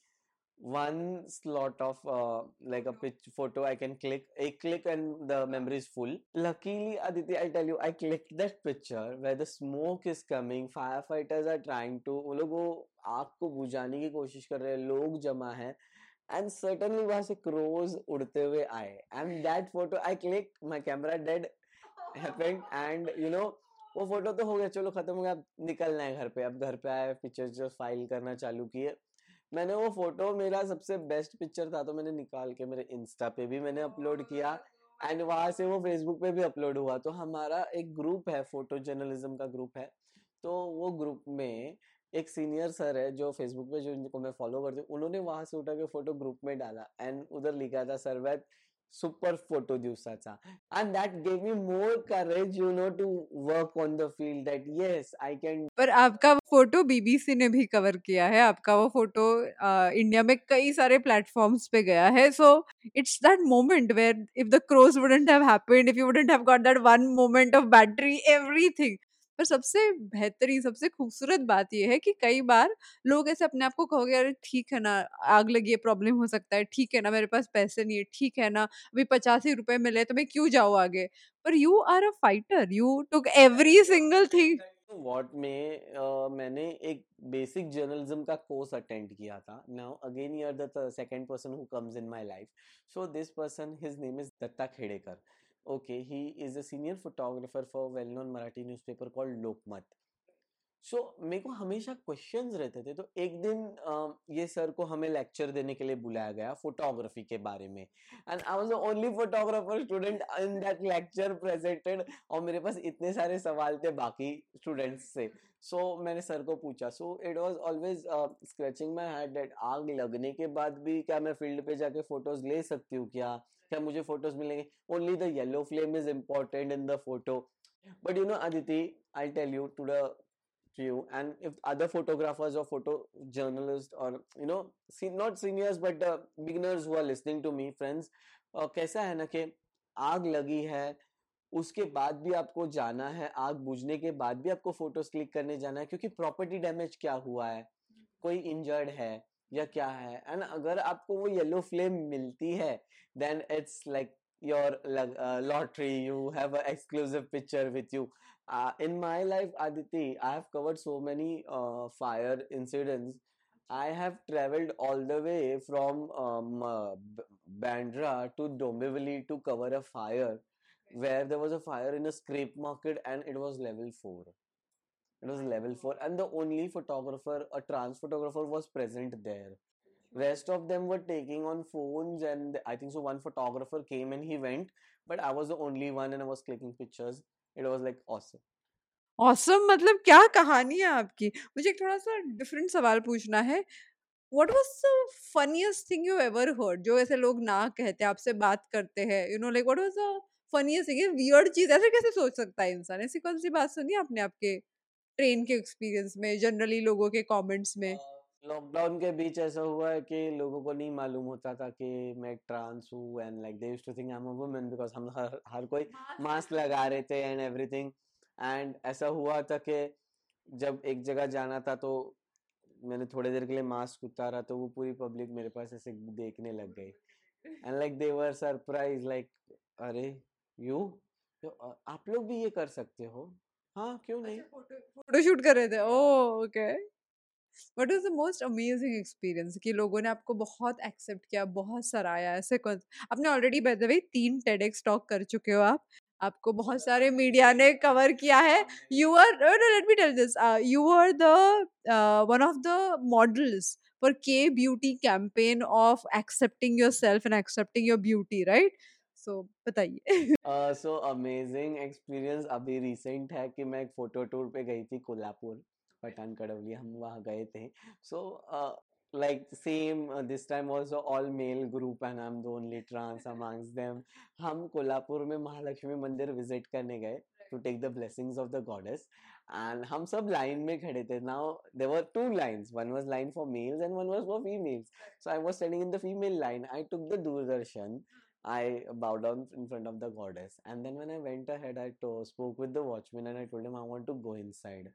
one slot of uh, like a pitch photo i can click a click and the memory is full luckily aditi i'll tell you i clicked that picture where the smoke is coming firefighters are trying to वो लोग वो आग को बुझाने की कोशिश कर रहे हैं लोग जमा है and certainly वहाँ से crows उड़ते हुए आए and that photo i clicked my camera dead happened and you know वो फ़ोटो तो हो गया चलो खत्म हो गया अब निकलना है घर पे अब घर पे आए पिक्चर्स जो फ़ाइल करना चालू किए मैंने वो फ़ोटो मेरा सबसे बेस्ट पिक्चर था तो मैंने निकाल के मेरे इंस्टा पे भी मैंने अपलोड किया। एंड वहाँ से वो फेसबुक पे भी अपलोड हुआ। तो हमारा एक ग्रुप है फ़ोटो जर्नलिज्म का ग्रुप है। तो वो ग्रुप में एक सीनियर सर है, जो फेसबुक पे जो इनको मैं फॉलो करती हूँ, उन्होंने वहाँ से उठा के फ़ोटो ग्रुप में डाला। एंड उधर लिखा था सर्वैत सुपर फ़ोटो दिवसाचा. And that gave me more courage, you know, to work on the field that, yes, i can पर आपका फ़ोटो बीबीसी ने भी कवर किया है। आपका वो फ़ोटो इंडिया में कई सारे प्लेटफॉर्म्स पे गया है। So it's that moment where if the crows wouldn't have happened if you wouldn't have got that one moment of battery everything पर सबसे बेहतरीन, सबसे खूबसूरत बात यह है कि कई बार लोग ऐसे अपने आप को कहोगे, अरे ठीक है ना, आग लगी है, प्रॉब्लम हो सकता है, ठीक है ना, मेरे पास पैसे नहीं है, ठीक है ना, अभी पचास ही रुपए मिले तो मैं क्यों जाऊँ आगे? पर you are a fighter you took every single thing what में मैंने एक बेसिक जर्नलिज्म का कोर्स अटेंड किया था। Now again you are the second person who comes in my life so this person his name is Datta Khedekar okay he is a senior photographer for a well known marathi newspaper called lokmat so so, मेरे को हमेशा questions रहते थे तो एक दिन ये sir को हमें लेक्चर देने के लिए बुलाया गया फोटोग्राफी के बारे में। And I was the only photographer student in that lecture presented और मेरे पास इतने सारे सवाल थे बाकी स्टूडेंट्स से। सो so, मैंने सर को पूछा so it was always scratching my head that आग लगने के बाद भी क्या मैं फ़ील्ड पे जाके फ़ोटोज़ ले सकती हूँ क्या? क्या मुझे फ़ोटोज़ मिलेंगे? Only the yellow flame is important in the photo but you know Aditi I tell you to the to you and if other photographers or photo journalists or you know see not seniors but the beginners who are listening to me friends uh, कैसा है ना कि आग लगी है उसके बाद भी आपको जाना है आग बुझने के बाद भी आपको फ़ोटोज़ क्लिक करने जाना है क्योंकि प्रॉपर्टी डैमेज क्या हुआ है कोई इंजर्ड है या क्या है एंड अगर आपको वो येलो फ्लेम मिलती है then it's like your uh, lottery you have an exclusive picture with you uh, in my life aditi i have covered so many uh, fire incidents. I have traveled all the way from um, uh, bandra to dombivli to cover a fire where there was a fire in a scrape market and it was level 4 it was level 4 and the only photographer a trans photographer was present there. Rest of them were taking on phones and i think so one photographer came and he went but i was the only one and i was clicking pictures it was like awesome awesome मतलब क्या कहानी है आपकी? मुझे एक थोड़ा सा different सवाल पूछना है। What was the funniest thing you ever heard जो ऐसे लोग ना कहते आपसे बात करते हैं you know like what was the funniest thing weird चीज़ ऐसे कैसे सोच सकता है इंसान? ऐसी कौन सी बात सुनी आपने आपके ट्रेन के एक्सपीरियंस में जनरली लोगों के कमेंट्स में? लॉकडाउन के बीच ऐसा हुआ है कि लोगों को नहीं मालूम होता था कि मैं ट्रांस हूँ and like they to think I am a woman because हम हर हर कोई मास्क लगा रहे थे एंड एवरीथिंग एंड ऐसा हुआ था कि जब एक जगह जाना था तो मैंने थोड़ी देर के लिए मास्क उतारा तो वो पूरी पब्लिक मेरे पास ऐसे देखने लग गई and like they were surprised like अरे यू तो आप लोग भी ये कर सकते हो? हाँ क्यों नहीं? फ़ोटो शूट कर रहे थे? ओ okay what is the most amazing experience कि लोगों ने आपको बहुत एक्सेप्ट किया बहुत सराया ऐसे कौन आपने ऑलरेडी बाय द वे तीन टेडेक्स टॉक कर चुके हो आप। आपको बहुत सारे मीडिया ने कवर किया है। You are let me tell this you are the one of the models for के beauty campaign of accepting yourself and accepting your beauty right so बताइए। सो अमेजिंग एक्सपीरियंस अभी रिसेंट है कि मैं एक फ़ोटो टूर पे गई थी कोल्हापुर। पठान कड़वली हम वहाँ गए थे। So like same this time also all male group and I am दोन लिट्रांस अमांग्स देम हम कोल्हापुर में महालक्ष्मी मंदिर विज़िट करने गए to take the blessings of the goddess and हम सब लाइन में खड़े थे। Now there two line one was line for males and one was for females so I was standing in the female line I took the Doordarshan I bowed down in front of the goddess. And then when I went ahead, I to- spoke with the watchman and I told him I want to go inside.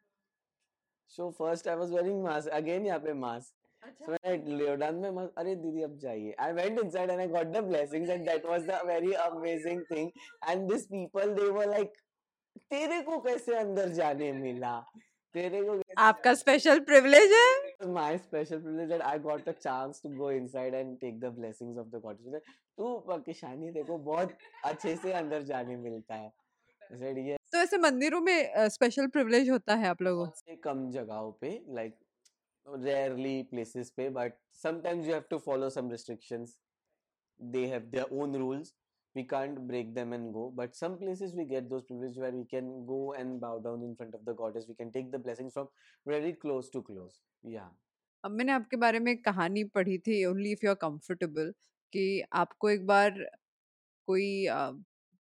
So first I was wearing mask again यहाँ पे mask So when I lay down my mask, अरे दीदी अब जाइए. I went inside and I got the blessings and that was the very amazing thing. And these people they were like, तेरे को कैसे अंदर जाने मिला? तेरे को आपका स्पेशल प्रिविलेज है my special privilege that I got a chance to go inside and take the blessings of the goddess. तू पाकिस्तानी देखो बहुत अच्छे से अंदर जाने मिलता है. said yes. तो ऐसे मंदिरों में स्पेशल प्रिविलेज होता है आप लोगों? से कम जगहों पे लाइक रेयरली प्लेसेस पे but sometimes you have to follow some restrictions they have their own rules we can't break them and go but some places we get those privilege where we can go and bow down in front of the goddess we can take the blessings from very close to close या अब मैंने आपके बारे में कहानी पढ़ी थी only if you are comfortable कि आपको एक बार कोई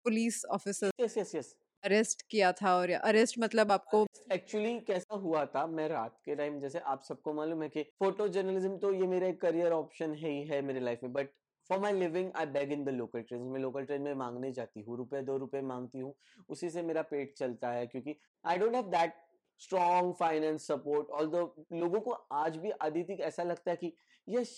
police officer yes yes yes arrest किया था और अरेस्ट मतलब आपको एक्चुअली कैसा हुआ था? मैं रात के टाइम जैसे आप सबको मालूम है कि फ़ोटो जर्नलिज्म तो ये मेरा एक करियर ऑप्शन है ही है मेरे लाइफ में, but for my living I beg in the local train. मैं लोकल ट्रेन में मांगने जाती हूँ, रुपए, दो रुपए मांगती हूँ, उसी से मेरा पेट चलता है क्योंकि I don't have that strong finance support all लोगों को आज भी अदिति ऐसा लगता है कि yes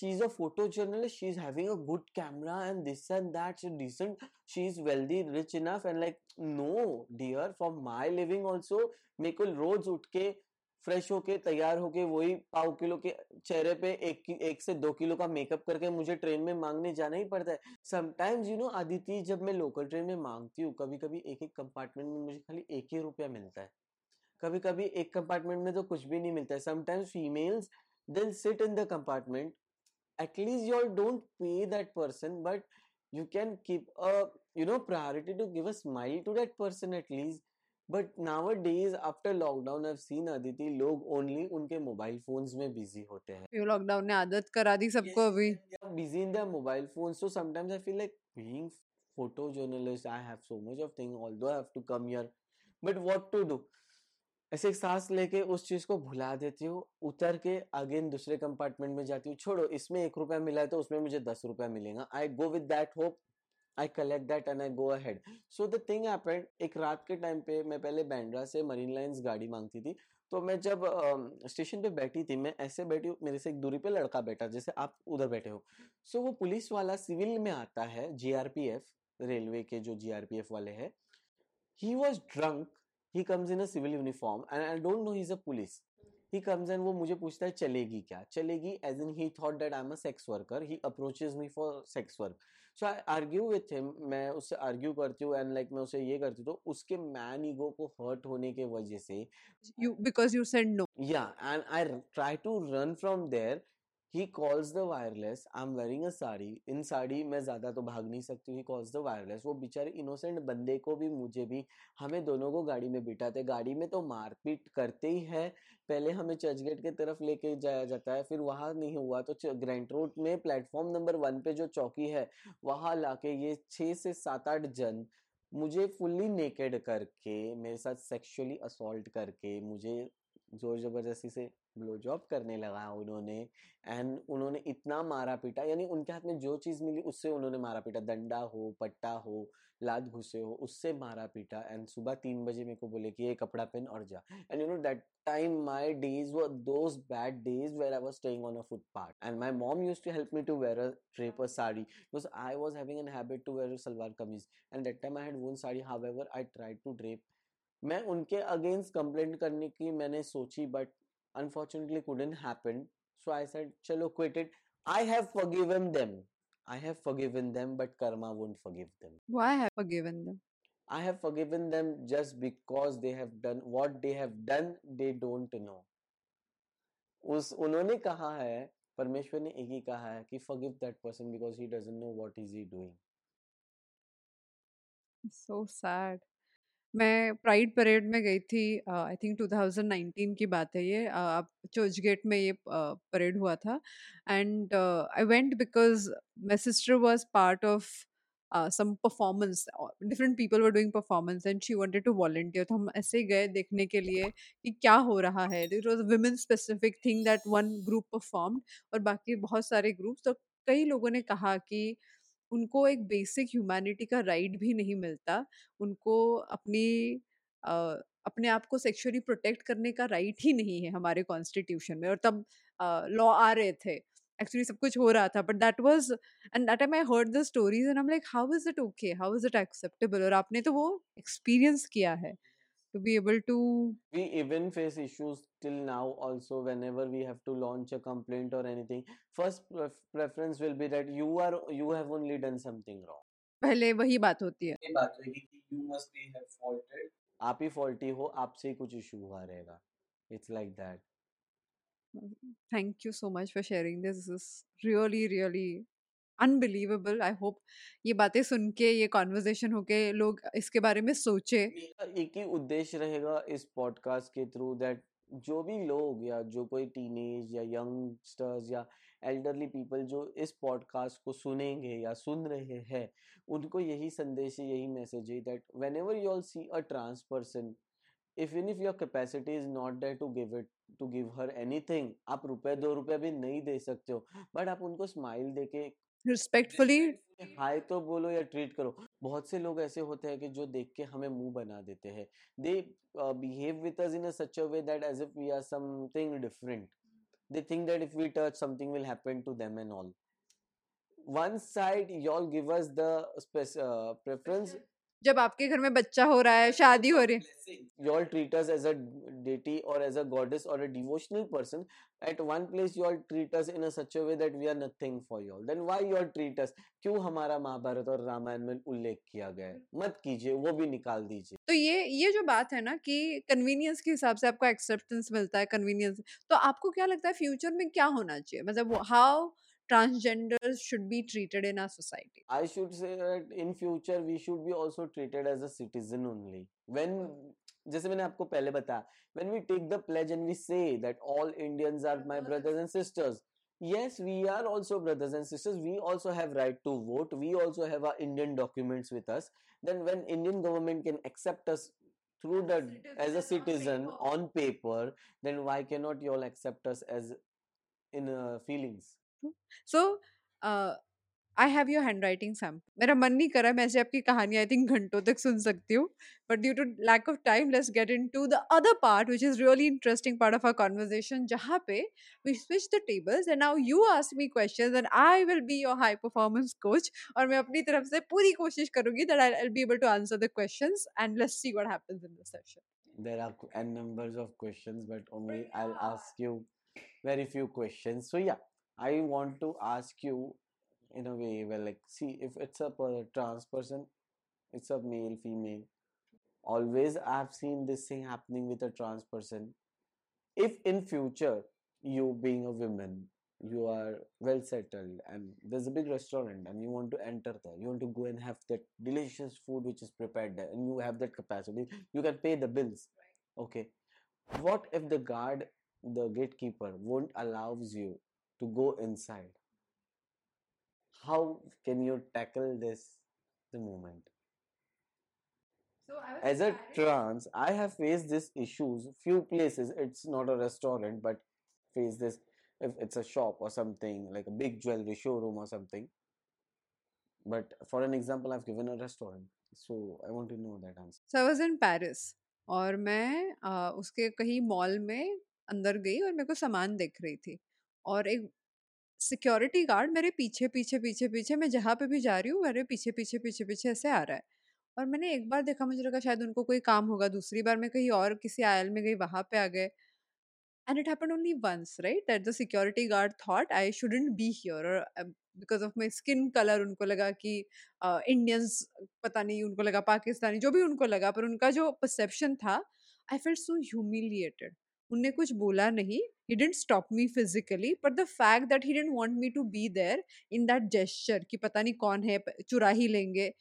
journalist she is having a good camera and this and that she decent she is wealthy rich enough and like no dear for my living also मेरे को रोज उठ फ्रेश होके, तैयार होके, वही पाव किलो के चेहरे पे एक एक से दो किलो का मेकअप करके मुझे ट्रेन में मांगने जाना ही पड़ता है। समटाइम्स यू नो आदिति, जब मैं लोकल ट्रेन में मांगती हूँ कभी कभी एक एक कंपार्टमेंट में मुझे खाली एक ही रुपया मिलता है। कभी कभी एक कंपार्टमेंट में तो कुछ भी नहीं मिलता है। समटाइम्स फीमेल्स दिल sit in the compartment at least you don't pay that person but you can keep a you know priority to give a smile to that person at least. But nowadays after lockdown I seen Aditi लोग only उनके mobile phones में busy होते हैं। Lockdown ने आदत करा दी सबको अभी? Busy in their mobile phones so sometimes I feel like being photo journalist I have so much of thing although I have to come here but what to do ऐसे एक सांस लेके उस चीज़ को भुला देती हूँ उतर के अगेन दूसरे कंपार्टमेंट में जाती हूँ छोड़ो इसमें एक रुपया मिला है तो उसमें मुझे दस रुपया मिलेगा। I go with that hope I collect that and I go ahead so the thing happened एक रात के टाइम पे मैं पहले बैंड्रा से मरीन लाइन्स गाड़ी मांगती थी तो मैं जब स्टेशन पे बैठी थी मैं ऐसे बैठी मेरे से एक दूरी पे लड़का बैठा जैसे आप उधर बैठे हो। सो so, वो पुलिस वाला सिविल में आता है जीआरपीएफ रेलवे के जो जीआरपीएफ वाले हैं he was drunk he comes in a civil uniform and I don't know he is a police he comes and वो मुझे पूछता है चलेगी क्या? चलेगी as in he thought that I am a sex worker he approaches me for sex work so I argue with him मैं उससे argue करती हूँ एंड लाइक मैं उसे ये करती हूँ तो उसके मैन ईगो को हर्ट होने के वजह से you because you said no या and I try to run from there he calls the wireless I am wearing a sari. इन साड़ी मैं ज़्यादा तो भाग नहीं सकती ही। कॉल्स द वायरलेस वो बेचारे इनोसेंट बंदे को भी, मुझे भी, हमें दोनों को गाड़ी में बिठाते गाड़ी में तो मारपीट करते ही है। पहले हमें चर्च गेट की तरफ़ लेके जाया जाता है, फिर वहाँ नहीं हुआ। तो ग्रैंड रोड में प्लेटफॉर्म नंबर वन पे जो चौकी है, वहाँ लाके ये छः से सात आठ जन मुझे फुल्ली नेकेड करके, मेरे साथ सेक्सुअली असोल्ट करके, मुझे ज़ोर ज़बरदस्ती से ब्लो जॉब करने लगा उन्होंने। एंड उन्होंने इतना मारा पीटा, यानी उनके हाथ में जो चीज़ मिली उससे उन्होंने मारा पीटा। डंडा हो, पट्टा हो लाद घुसे हो, उससे मारा पीटा। एंड सुबह तीन बजे मेरे को बोले कि, ये कपड़ा पहन और जा। And you know that time my days were those bad days where I was staying on a footpath and my mom used to help me to wear a draper sari, because I was having an habit to wear a salwar kameez. And that time I had worn sari, however, I tried to drape मैं उनके against complaint करने की मैंने सोची but unfortunately couldn't happen so I said चलो quit it I have forgiven them I have forgiven them but karma won't forgive them why have forgiven them I have forgiven them just because they have done what they have done they don't know उस उन्होंने कहा है परमेश्वर ने एक ही कहा है कि forgive that person because he doesn't know what is he doing so sad मैं प्राइड परेड में गई थी आई थिंक 2019 की बात है ये आप चर्च गेट में ये परेड हुआ था and I went because my sister was part of some performance different people were doing performance and she wanted to volunteer तो हम ऐसे गए देखने के लिए कि क्या हो रहा है। It was women specific thing that one group performed और बाकी बहुत सारे ग्रुप्स तो कई लोगों ने कहा कि उनको एक बेसिक ह्यूमैनिटी का राइट भी नहीं मिलता। उनको अपनी आ, अपने आप को सेक्सुअली प्रोटेक्ट करने का राइट ही नहीं है हमारे कॉन्स्टिट्यूशन में। और तब लॉ आ रहे थे। एक्चुअली सब कुछ हो रहा था but that was and that I heard the stories and I am like how is it okay how is it acceptable और आपने तो वो एक्सपीरियंस किया है। to be able to we even face issues till now also whenever we have to launch a complaint or anything first pref preference will be that you are you have only done something wrong पहले वही बात होती है ये बात होगी कि you must be have faulted आप ही फॉल्टी हो आपसे ही कुछ इशू हुआ रहेगा it's like that thank you so much for sharing this this is really really unbelievable I hope ये बातें सुन के, ये कॉन्वर्जेशन होके लोग इसके बारे में सोचे। एक ही उद्देश्य रहेगा इस पॉडकास्ट के थ्रू दैट जो भी लोग या जो कोई टीनेज या यंगस्टर्स या एल्डरली पीपल जो इस पॉडकास्ट को सुनेंगे या सुन रहे हैं, उनको यही संदेश है यही मैसेज है that whenever you all see a trans person if in if your capacity is not there to give it to give her anything आप रुपए, दो रुपए भी नहीं दे सकते हो बट आप उनको स्माइल दे के रिस्पेक्टफुली हाय तो बोलो या ट्रीट करो बहुत से लोग ऐसे होते हैं कि जो देख के हमें मुँह बना देते हैं they behave with us in a such a way that as if we are something different think that if we touch something will happen to them and all one side y'all give us the spec- uh, preference जब आपके घर में बच्चा हो रहा है शादी हो रही है y'all treat us as a deity or as a goddess or a devotional person. At one place y'all treat us in a such a way that we are nothing for y'all. Then why y'all treat us? क्यों हमारा महाभारत और रामायण में उल्लेख किया गया है? मत कीजिए वो भी निकाल दीजिए। तो ये ये जो बात है ना कि कन्वीनियंस के हिसाब से आपको एक्सेप्टेंस मिलता है कन्वीनियंस तो आपको क्या लगता है फ्यूचर में क्या होना चाहिए? मतलब how transgenders should be treated in our society i should say that in future we should be also treated as a citizen only when जैसे मैंने आपको पहले बताया when we take the pledge and we say that all indians are my brothers and sisters yes we are also brothers and sisters we also have right to vote we also have our indian documents with us then when indian government can accept us through the as a citizen on paper then why cannot you all accept us as in uh, feelings So I have your handwriting same मेरा मन नहीं करा मैं ऐसे आपकी कहानी I think घंटों तक सुन सकती हूँ। But due to lack of time let's get into the other part which is really interesting part of our conversation जहाँ पे we switch the tables and now you ask me question and I will be your high performance coach और मैं अपनी तरफ़ से पूरी कोशिश करूँगी that I will be able to answer the questions and let's see what happens in the session there are n numbers of questions but only i'll ask you very few questions. So yeah. I want to ask you in a way well like see if it's a trans person it's a male female always i've seen this thing happening with a trans person. If in future you being a woman you are well settled and there's a big restaurant and you want to enter there you want to go and have that delicious food which is prepared there and you have that capacity you can pay the bills. Okay. What if the guard the gatekeeper won't allows you to go inside how can you tackle this the moment as a trans i have faced these issues few places it's not a restaurant but face this if it's a shop or something like a big jewelry showroom or something but for an example i've given a restaurant so i want to know that answer so I was in Paris और मैं आ, उसके कहीं mall में अंदर गई और मेरे को सामान देख रही थी और एक सिक्योरिटी गार्ड मेरे पीछे पीछे पीछे पीछे मैं जहाँ पे भी जा रही हूँ मेरे पीछे पीछे पीछे पीछे ऐसे आ रहा है। और मैंने एक बार देखा मुझे लगा शायद उनको कोई काम होगा दूसरी बार मैं कहीं और किसी आयल में गई वहाँ पे आ गए। it happened only once right that the security guard thought i shouldn't be here or uh, because of my skin color उनको लगा कि इंडियंस uh, पता नहीं उनको लगा पाकिस्तानी जो भी उनको लगा पर उनका जो परसेप्शन था आई फेल्ट सो ह्यूमिलिएटेड। उनने कुछ बोला नहीं he didn't stop me physically but the fact that he didn't want me to be there in that gesture कि पता नहीं कौन है प- चुरा ही लेंगे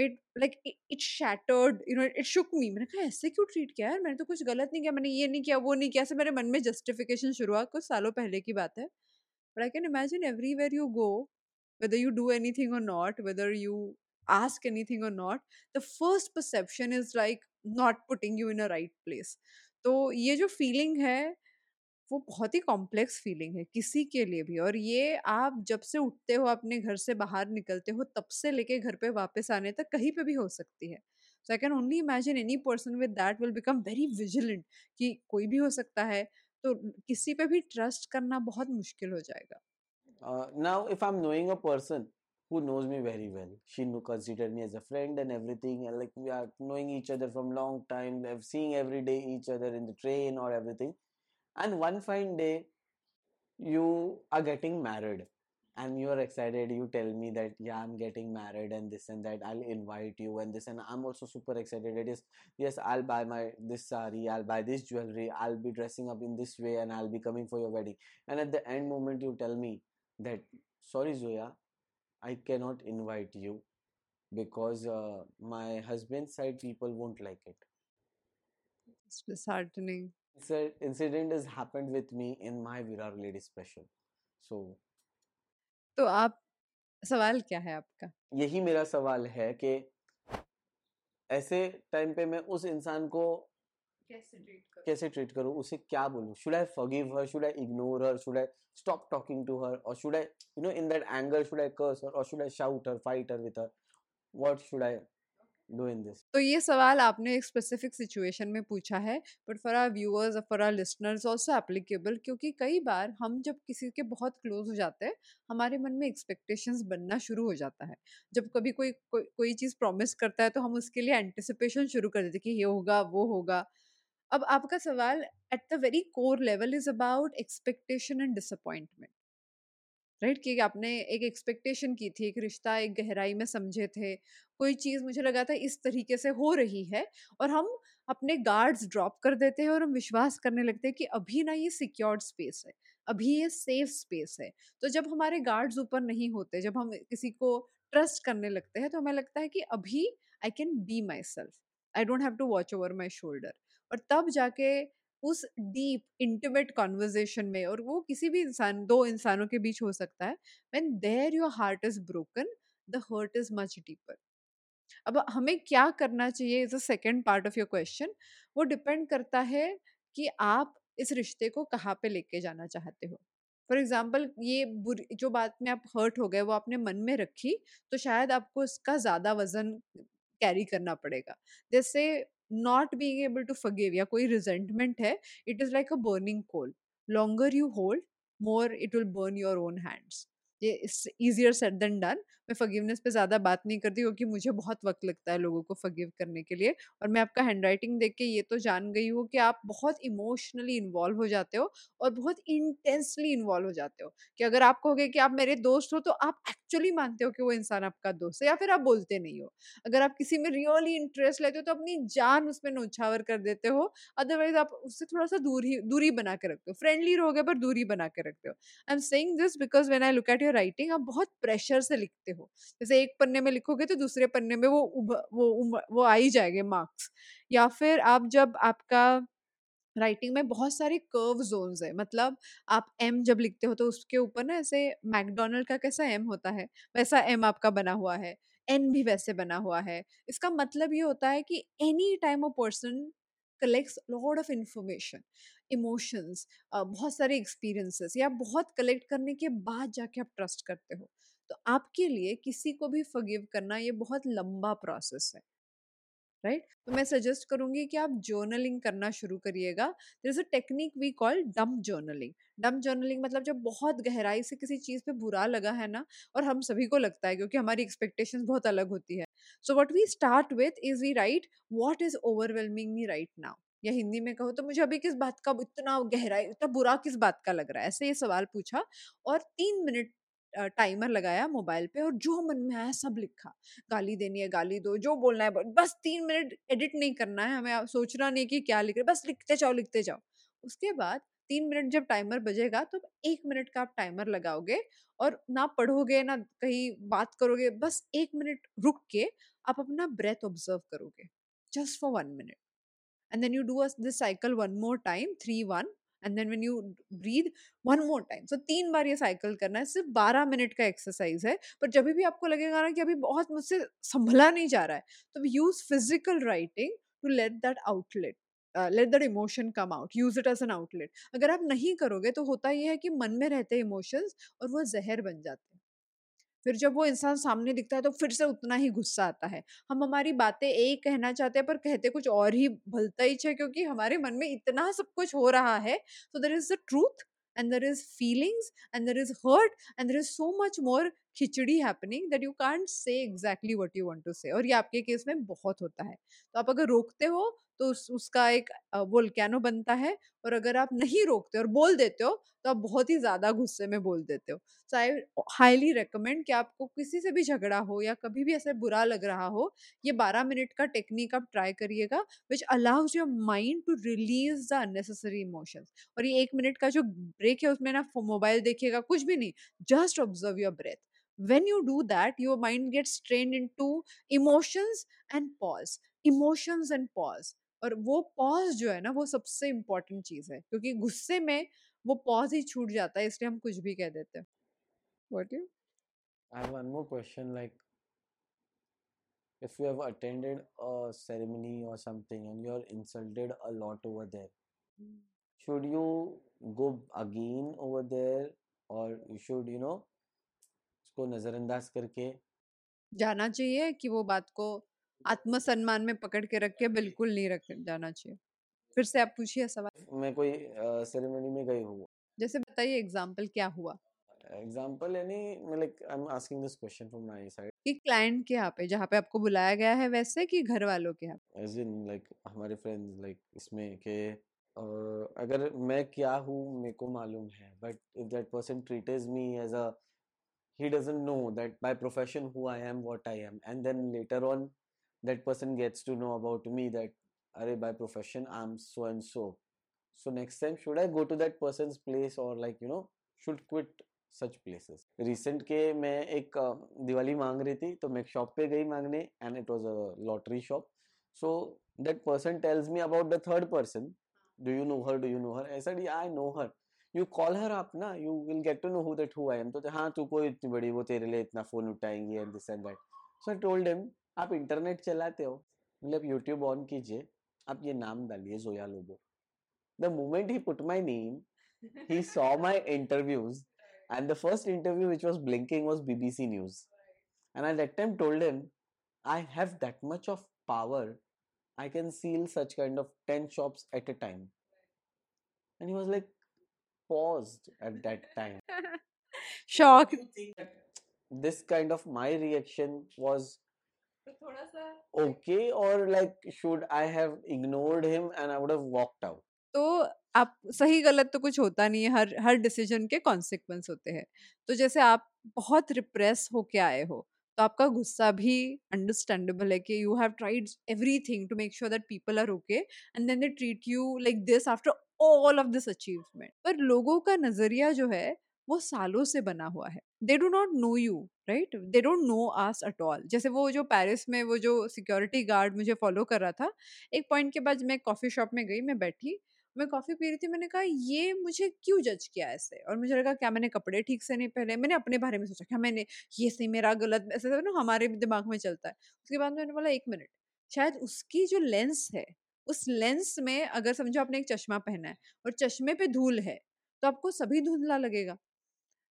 wait like it, it shattered you know it shook me मैंने कहा ऐसे क्यों ट्रीट किया यार मैंने तो कुछ गलत नहीं किया मैंने ये नहीं किया वो नहीं किया ऐसे मेरे मन में जस्टिफिकेशन शुरू हुआ कुछ सालों पहले की बात है but I can imagine everywhere you go whether you do anything or not whether you ask anything or not the first perception is like not putting you in a right place तो ये जो feeling है वो बहुत ही complex feeling है किसी के लिए भी और ये आप जब से उठते हो अपने घर से बाहर निकलते हो तब से लेके घर पे वापस आने तक कहीं पे भी हो सकती है। So I can only imagine any person with that will become very vigilant कि कोई भी हो सकता है तो किसी पे भी ट्रस्ट करना बहुत मुश्किल हो जाएगा। uh, now if i'm knowing a person who knows me very well. She knew, considered me as a friend and everything and like we are knowing each other from long time seeing every day each other in the train or everything. And one fine day you are getting married and you are excited. You tell me that yeah i'm getting married and this and that. I'll invite you and this and i'm also super excited. It is yes i'll buy my this sari i'll buy this jewelry i'll be dressing up in this way and i'll be coming for your wedding. And at the end moment you tell me that sorry zoya i cannot invite you because uh, my husband's side people won't like it It's disheartening. Inci- incident has happened with me in my virar lady special so तो आप सवाल क्या है आपका यही मेरा सवाल है कि ऐसे टाइम पे मैं उस इंसान को कैसे ट्रीट करूँ? उसे क्या बोलूँ? Should I forgive her should I ignore her should I stop talking to her? Or should i you know in that anger should i curse her? Or should i shout her fight her with her? What should i do in this? तो ये सवाल आपने एक specific situation में पूछा है but for our viewers और for our listeners also applicable क्योंकि कई बार हम जब किसी के बहुत क्लोज हो जाते हैं हमारे मन में एक्सपेक्टेशंस बनना शुरू हो जाता है। जब कभी कोई कोई, कोई चीज़ प्रॉमिस करता है तो हम उसके लिए एंटिसिपेशन शुरू कर देते कि ये होगा वो होगा। अब आपका सवाल at the very core level is about expectation and disappointment right कि आपने एक एक्सपेक्टेशन की थी, एक रिश्ता, एक गहराई में समझे थे, कोई चीज़ मुझे लगा था इस तरीके से हो रही है और हम अपने गार्ड्स ड्रॉप कर देते हैं और हम विश्वास करने लगते हैं कि अभी ना ये सिक्योर्ड स्पेस है, अभी ये सेफ़ स्पेस है। तो जब हमारे गार्ड्स ऊपर नहीं होते, जब हम किसी को ट्रस्ट करने लगते हैं तो हमें लगता है कि अभी I can be myself I don't have to watch over my shoulder और तब जाके उस डीप, इंटीमेट कॉन्वर्जेशन में और वो किसी भी इंसान, दो इंसानों के बीच हो सकता है when there your heart is broken the hurt is much deeper अब हमें क्या करना चाहिए is a second part of your question वो डिपेंड करता है कि आप इस रिश्ते को कहाँ पे लेके जाना चाहते हो। फॉर एग्ज़ाम्पल ये बुरी, जो बात में आप हर्ट हो गए, वो आपने मन में रखी तो शायद आपको इसका ज़्यादा वज़न कैरी करना पड़ेगा। जैसे not being able to forgive या कोई रिजेंटमेंट है it is like a burning coal longer you hold more it will burn your own hands ये ईजियर सेट देन डन मैं फगीवनेस पे ज़्यादा बात नहीं करती क्योंकि मुझे बहुत वक्त लगता है लोगों को फगीव करने के लिए। और मैं आपका हैंड राइटिंग देख के ये तो जान गई हूँ कि आप बहुत इमोशनली इन्वॉल्व हो जाते हो और बहुत इंटेंसली इन्वॉल्व हो जाते हो कि अगर आप कहोगे कि आप मेरे दोस्त हो तो आप एक्चुअली मानते हो कि वो इंसान आपका दोस्त है या फिर आप बोलते नहीं हो। अगर आप किसी में रियली इंटरेस्ट लेते हो तो अपनी जान उसमें नौछावर कर देते हो। अदरवाइज़ आप उससे थोड़ा सा दूर दूरी बना के रखते हो। फ्रेंडली रहोगे पर दूरी बना के रखते हो। I am saying this because when I look at your writing आप बहुत प्रेशर से लिखते हो। जैसे एक पन्ने में लिखोगे तो दूसरे पन्ने में वो उब, वो वो आ ही जाएँगे मार्क्स या फिर आप जब आपका राइटिंग में बहुत सारे कर्व जोन्स है मतलब आप एम जब लिखते हो तो उसके ऊपर ना ऐसे मैकडोनल्ड का कैसा एम होता है वैसा एम आपका बना हुआ है एन भी वैसे बना हुआ है। इसका मतलब ये होता है कि any time a person collects lot of information emotions बहुत सारे एक्सपीरियंसेस या बहुत कलेक्ट करने के बाद जाके आप ट्रस्ट करते हो। तो आपके लिए किसी को भी फगीव करना ये बहुत लंबा प्रोसेस है। राइट? right? तो मैं सजेस्ट करूँगी कि आप जर्नलिंग करना शुरू करिएगा। There is a technique we call dump journaling. Dump journaling मतलब जब बहुत गहराई से किसी चीज़ पे बुरा लगा है ना, और हम सभी को लगता है क्योंकि हमारी एक्सपेक्टेशन बहुत अलग होती है। So what we start with is we write what is overwhelming me right now या हिंदी में कहो तो मुझे अभी किस बात का इतना गहराई, इतना बुरा किस बात का लग रहा है? ऐसे ये सवाल पूछा और तीन मिनट टाइमर लगाया मोबाइल पे और जो मन में आया सब लिखा। गाली देनी है, गाली दो, जो बोलना है बस तीन मिनट एडिट नहीं करना है, हमें सोचना नहीं कि क्या लिख रहे, बस लिखते जाओ लिखते जाओ। उसके बाद तीन मिनट जब टाइमर बजेगा तो एक मिनट का आप टाइमर लगाओगे और ना पढ़ोगे, ना कहीं बात करोगे, बस एक मिनट रुक के आप अपना ब्रेथ ऑब्ज़र्व करोगे just for one minute and then you do this cycle one more time three one and then when you breathe one more time so तीन बार ये साइकिल करना है, सिर्फ़ बारह मिनट का एक्सरसाइज है पर जब भी आपको लगेगा ना कि अभी बहुत मुझसे संभला नहीं जा रहा है तो use physical writing to let that outlet let that emotion come out use it as an outlet अगर आप नहीं करोगे तो होता यह है कि मन में रहते इमोशंस और वो जहर बन जाते हैं। फिर जब वो इंसान सामने दिखता है तो फिर से उतना ही गुस्सा आता है। हम हमारी बातें एक कहना चाहते हैं, पर कहते कुछ और ही भलता ही है क्योंकि हमारे मन में इतना सब कुछ हो रहा है। तो there is the truth and there is feelings and there is hurt, and there is so much more khichdi happening that you can't say exactly what you want to say और ये आपके केस में बहुत होता है। तो आप अगर रोकते हो तो उस, उसका एक वोल्केनो बनता है और अगर आप नहीं रोकते और बोल देते हो तो आप बहुत ही ज़्यादा गुस्से में बोल देते हो। सो आई हाईली रिकमेंड कि आपको किसी से भी झगड़ा हो या कभी भी ऐसे बुरा लग रहा हो ये बारह मिनट का टेक्निक आप ट्राई करिएगा which allows your mind to release the unnecessary emotions और ये एक मिनट का जो ब्रेक है उसमें ना मोबाइल देखिएगा कुछ भी नहीं just observe your breath when you do that your mind gets trained into emotions and pause emotions and pause और वो पॉज जो है ना वो सबसे इम्पोर्टेंट चीज है क्योंकि गुस्से में वो पॉज ही छूट जाता है इसलिए हम कुछ भी कह देते हैं what you I have one more question like if you have attended a ceremony or something and you're insulted a lot over there, should you go again over there or you should, you know, उसको नजरअंदाज करके। जाना चाहिए कि वो बात को आत्मसम्मान में पकड़ के रख के बिल्कुल नहीं रख जाना चाहिए। फिर से आप पूछिए सवाल। मैं कोई सेरेमनी में गई हूँ। जैसे बताइए एग्ज़ाम्पल क्या हुआ? एग्ज़ाम्पल यानी मैं like I am asking this question from my side कि क्लाइंट के यहाँ पे जहाँ पे आपको बुलाया गया है वैसे कि घर वालों के यहाँ एज इन लाइक हमारे फ्रेंड्स लाइक इसमें के अगर मैं क्या हूँ मेरे को मालूम है but if that person treats me as a he doesn't know that by profession who I am, what I am, and then later on, that person gets to know about me that, are by profession I'm so and so. So next time, should I go to that person's place or like you know, should quit such places? Recent के मैं एक दिवाली मांग रही थी तो मैं एक shop पे गई मांगने and it was a lottery shop. So that person tells me about the third person. Do you know her? Do you know her? I said yeah, I know her. You call her up ना you will get to know who that who I am तो हाँ तू कोई इतनी बड़ी वो तेरे लिए इतना फोन उठाएंगे and this and that so I told him आप इंटरनेट चलाते हो मतलब यूट्यूब ऑन कीजिए आप ये नाम डालिए Zoya Lobo the moment he put my name he saw my interviews and the first interview which was blinking was bbc news and at that time told him i have that much of power i can seal such kind of 10 shops at a time and he was like paused at that time. Shocked. This kind of my reaction was okay or like should I have ignored him and I would have walked out? तो आप सही गलत तो कुछ होता नहीं है हर हर डिसीज़न के कॉन्सिक्वेंस होते हैं तो जैसे आप बहुत रिप्रेस होके आए हो तो आपका गुस्सा भी अंडरस्टैंडेबल है कि you have tried everything to make sure that people are okay and then they treat you like this after all of this achievement पर लोगों का नज़रिया जो है, वो सालों से बना हुआ है। They do not know you right they don't know us at all जैसे वो जो पेरिस में वो जो सिक्योरिटी गार्ड मुझे फॉलो कर रहा था, एक पॉइंट के बाद मैं कॉफ़ी शॉप में गई, मैं बैठी, मैं कॉफ़ी पी रही थी, मैंने कहा, ये मुझे क्यों जज किया ऐसे? और मुझे लगा, क्या मैंने कपड़े ठीक से नहीं पहले मैंने अपने बारे में सोचा, क्या मैंने, ये सही मेरा गलत ऐसे ना हमारे दिमाग में चलता है? उसके बाद मैंने बोला, एक मिनट, शायद उसकी जो लेंस है उस लेंस में अगर समझो आपने एक चश्मा पहना है और चश्मे पे धूल है तो आपको सभी धुंधला लगेगा।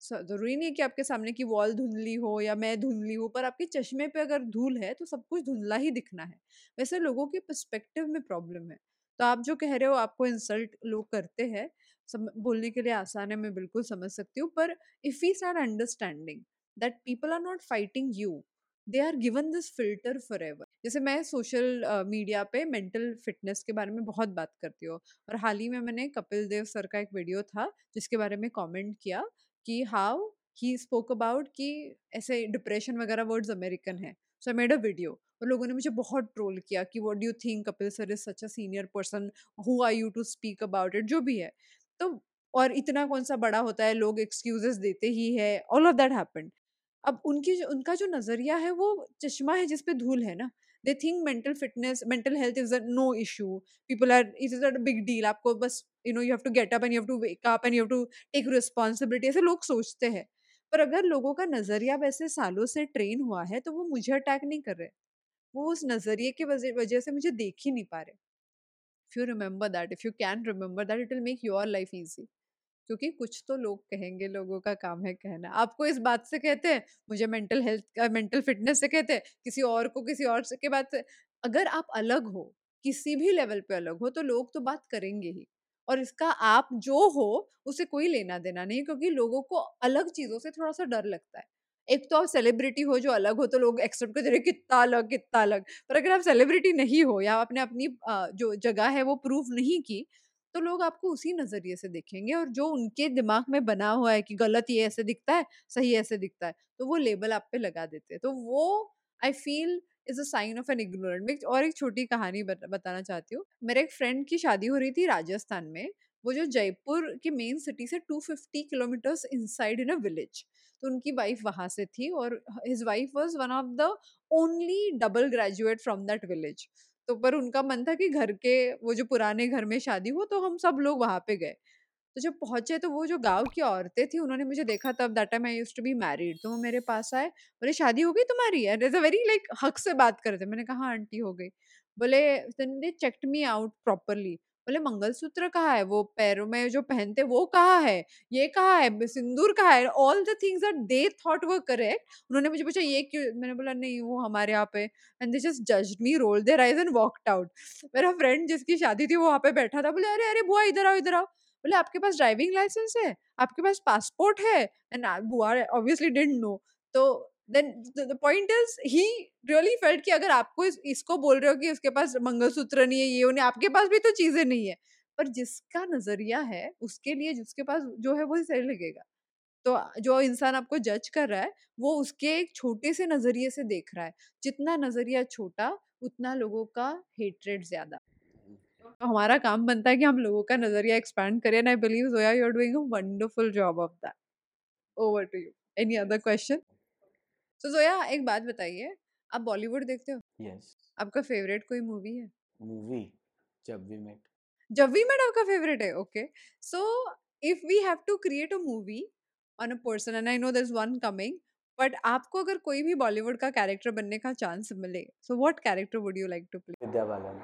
ज़रूरी नहीं है कि आपके सामने की वॉल धुंधली हो या मैं धुंधली हूँ, पर आपके चश्मे पे अगर धूल है तो सब कुछ धुंधला ही दिखना है। वैसे लोगों के पर्सपेक्टिव में प्रॉब्लम है। तो आप जो कह रहे हो, आपको इंसल्ट लोग करते हैं, सम, बोलने के लिए आसान है, मैं बिल्कुल समझ सकती हूँ, पर if we start understanding that people are not fighting you, they are given this filter for ever जैसे मैं सोशल मीडिया पे मेंटल फिटनेस के बारे में बहुत बात करती हूँ और हाल ही में मैंने कपिल देव सर का एक वीडियो था जिसके बारे में कमेंट किया कि हाउ ही स्पोक अबाउट कि ऐसे डिप्रेशन वगैरह वर्ड्स अमेरिकन है। So I made a video और लोगों ने मुझे बहुत ट्रोल किया कि what do think Kapil sir is such a senior person? Who are you to speak about it? जो भी है। तो और इतना कौन सा बड़ा होता है? लोग एक्सक्यूजेस देते ही है। All of that happened. अब उनकी जो, उनका जो नज़रिया है वो चश्मा है जिसपे धूल है ना? They think mental fitness mental health is a no issue people are it is a big deal आपको बस you know you have to get up and you have to wake up and you have to take responsibility ऐसे लोग सोचते हैं। पर अगर लोगों का नज़रिया वैसे सालों से ट्रेन हुआ है तो वो मुझे अटैक नहीं कर रहे। वो उस नज़रिए की वजह से मुझे देख ही नहीं पा रहे। If remember that if you can remember that it will make your life easy क्योंकि कुछ तो लोग कहेंगे लोगों का काम है कहना। आपको इस बात से कहते हैं, मुझे मेंटल हेल्थ का मेंटल फिटनेस से कहते हैं, किसी और को, किसी और से के बात से, अगर आप अलग हो, किसी भी लेवल पे अलग हो तो लोग तो बात करेंगे ही। और इसका आप जो हो, उसे कोई लेना देना नहीं क्योंकि लोगों को अलग चीज़ों से थोड़ा सा डर लगता है। एक तो आप सेलिब्रिटी हो जो अलग हो तो लोग एक्सेप्ट करते कितना अलग कितना अलग। पर अगर आप सेलिब्रिटी नहीं हो या आपने अपनी जो जगह है, वो प्रूव नहीं की तो लोग आपको उसी नज़रिए से देखेंगे और जो उनके दिमाग में बना हुआ है कि गलत ये ऐसे दिखता है, सही ऐसे दिखता है तो वो लेबल आप पे लगा देते हैं। तो वो I feel is a sign of an ignorant मैं और एक छोटी कहानी बताना चाहती हूँ। मेरे एक फ्रेंड की शादी हो रही थी राजस्थान में, वो जो जयपुर की मेन सिटी से 250 kilometres inside in a village तो उनकी वाइफ वहाँ से थी और his wife was one of the only double graduate from that village तो पर उनका मन था कि घर के, वो जो पुराने घर में शादी हो तो हम सब लोग वहाँ पे गए। तो जब पहुँचे तो वो जो गाँव की औरतें थी, उन्होंने मुझे देखा तब, that time I used to be married तो वो मेरे पास आए, बोले, शादी हो गई तुम्हारी? इज़ अ वेरी लाइक हक से बात करते मैंने कहा हाँ आंटी, हो गई। बोले they checked me out properly बोले, मंगलसूत्र कहाँ है? वो पैरों में जो पहनते वो कहाँ है? ये कहाँ है? सिंदूर कहाँ है? All the things are they thought वो करेक्ट उन्होंने मुझे पूछा, ये क्यों? मैंने बोला, नहीं, वो हमारे यहाँ पे एंड दे जस्ट जज me roll their eyes and walked out मेरा फ्रेंड जिसकी शादी थी, वो वहाँ पे बैठा था, बोले, अरे अरे, बुआ, इधर आओ इधर आओ। बोले, आपके पास ड्राइविंग लाइसेंस है? आपके पास पासपोर्ट है? एंड बुआ ऑब्वियसली डेंट नो तो then the point is he really felt कि अगर आपको इस, इसको बोल रहे हो कि उसके पास मंगलसूत्र नहीं है ये नहीं आपके पास भी तो चीज़ें नहीं है। पर जिसका नज़रिया है उसके लिए जिसके पास जो है वो सही लगेगा। तो जो इंसान आपको जज कर रहा है वो उसके एक छोटे से नज़रिए से देख रहा है। जितना नज़रिया छोटा उतना लोगों का हेटरेट ज़्यादा। तो हमारा काम बनता है कि हम लोगों का नज़रिया एक्सपैंड करें and I believe Zoya you are doing a wonderful job of that over to you any other question तो जोया एक बात बताइए आप बॉलीवुड देखते हो? यस। आपका फेवरेट कोई मूवी है? Movie? Jab we met. Jab we met आपका फेवरेट है okay. So if we have to create a movie on a person and I know this one coming but आपको अगर कोई भी बॉलीवुड का कैरेक्टर बनने का चांस मिले so what character would you like to play? Vidya Balan.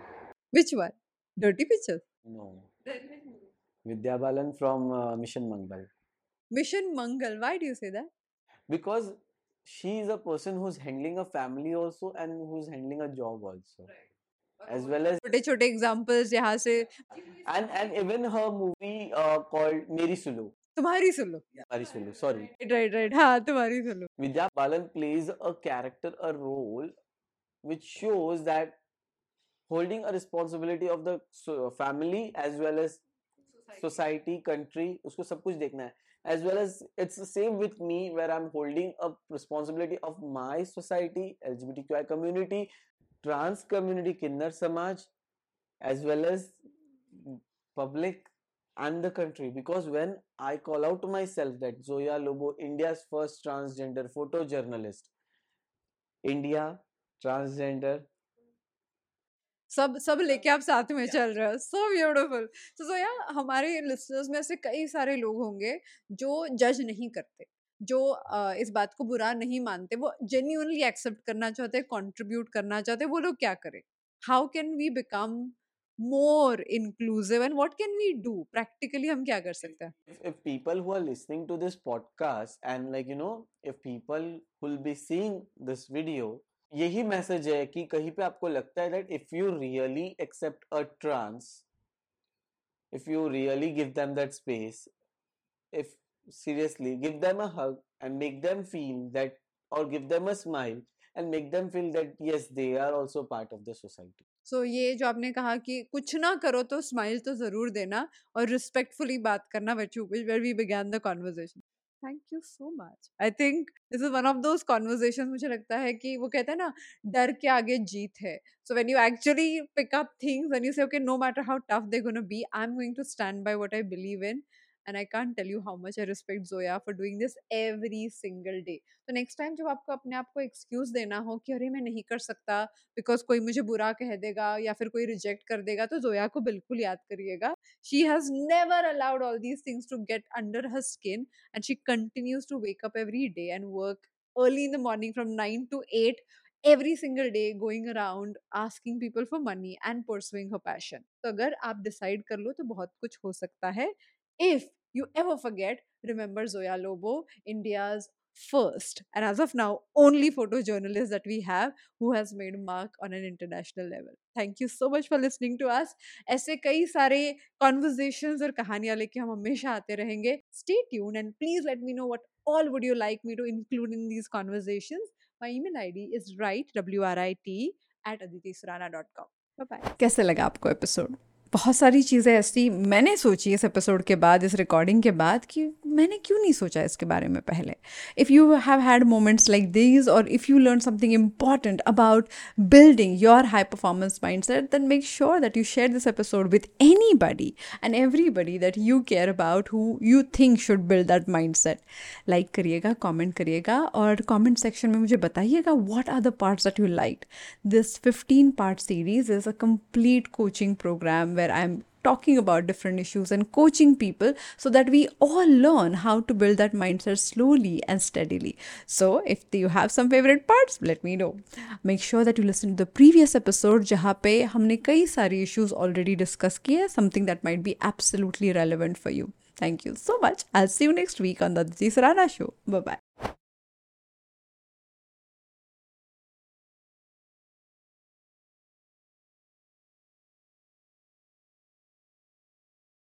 Which one? Dirty pictures no. Vidya Balan from Mission Mangal. Mission Mangal why do you say that because she is a person who's handling a family also and who's handling a job also as well as छोटे छोटे examples यहाँ से and and even her movie uh, called Meri Sulu तुम्हारी सुन लो Mari Sulu sorry right right हाँ तुम्हारी सुन लो Vidya Balan plays a character a role which shows that holding a responsibility of the so- family as well as society country उसको सब कुछ देखना है As well as it's the same with me where i'm holding a responsibility of my society lgbtqi community trans community kinnar samaj as well as public and the country. Because when i call out to myself that zoya lobo india's first transgender photojournalist india transgender सब सब लेके आप साथ में चल रहे हो। So beautiful तो so या हमारे लिसनर्स में से कई सारे लोग होंगे जो जज नहीं करते जो uh, इस बात को बुरा नहीं मानते वो जेन्यूनली एक्सेप्ट करना चाहते हैं कंट्रीब्यूट करना चाहते हैं वो लोग क्या करें? How can we become more inclusive and what can we do practically हम क्या कर सकते हैं? If, if people who are listening to this podcast and like you know if people will be seeing this video यही message है कि कहीं पे आपको लगता है that if you really accept a trans if you really give them that space if seriously give them a hug and make them feel that or give them a smile and make them feel that yes they are also part of the society so ये जो आपने कहा कि कुछ ना करो तो smile तो ज़रूर देना और रिस्पेक्टफुली बात करना where we began the conversation thank you so much I think this is one of those conversation मुझे लगता है कि वो कहते हैं ना, डर के आगे जीत है। So when you actually pick up things and you say okay no matter how tough they gonna be I am going to stand by what I believe in and I can't tell you how much I respect Zoya for doing this every single day. तो next time जब आपको अपने आप को excuse देना हो कि अरे, मैं नहीं कर सकता बिकॉज़ कोई मुझे बुरा कह देगा या फिर कोई रिजेक्ट कर देगा तो जोया को बिल्कुल याद करिएगा। She has never allowed all these things to get under her skin and she continues to wake every day and work early in the morning from nine to eight every single day, going around asking people for money and pursuing her passion. तो अगर आप decide कर लो तो बहुत कुछ हो सकता है। if you ever forget, remember Zoya Lobo, India's first and as of now only photojournalist that we have who has made mark on an international level thank you so much for listening to us ऐसे कई सारे conversations और कहानियां लेके हम हमेशा आते रहेंगे stay tuned and please let me know what all would you like me to include in these conversations my email id is right w r i t at aditisurana.com bye bye कैसे लगा आपको episode बहुत सारी चीज़ें ऐसी मैंने सोची इस episode के बाद, इस रिकॉर्डिंग के बाद कि मैंने क्यों नहीं सोचा इसके बारे में पहले? If you have had moments like these और if you learn something important about building your high performance mindset then make sure that you share this episode with anybody and everybody that you care about who you think should build that mindset like करिएगा comment करिएगा और comment section में मुझे बताइएगा what are the parts that you like this fifteen part series is a complete coaching program where I'm talking about different issues and coaching people so that we all learn how to build that mindset slowly and steadily. So, if you have some favorite parts, let me know. Make sure that you listen to the previous episode जहाँ पे हमने कई सारी issues already discuss किए something that might be absolutely relevant for you. Thank you so much. I'll see you next week on the Aditi Sarana show. Bye bye.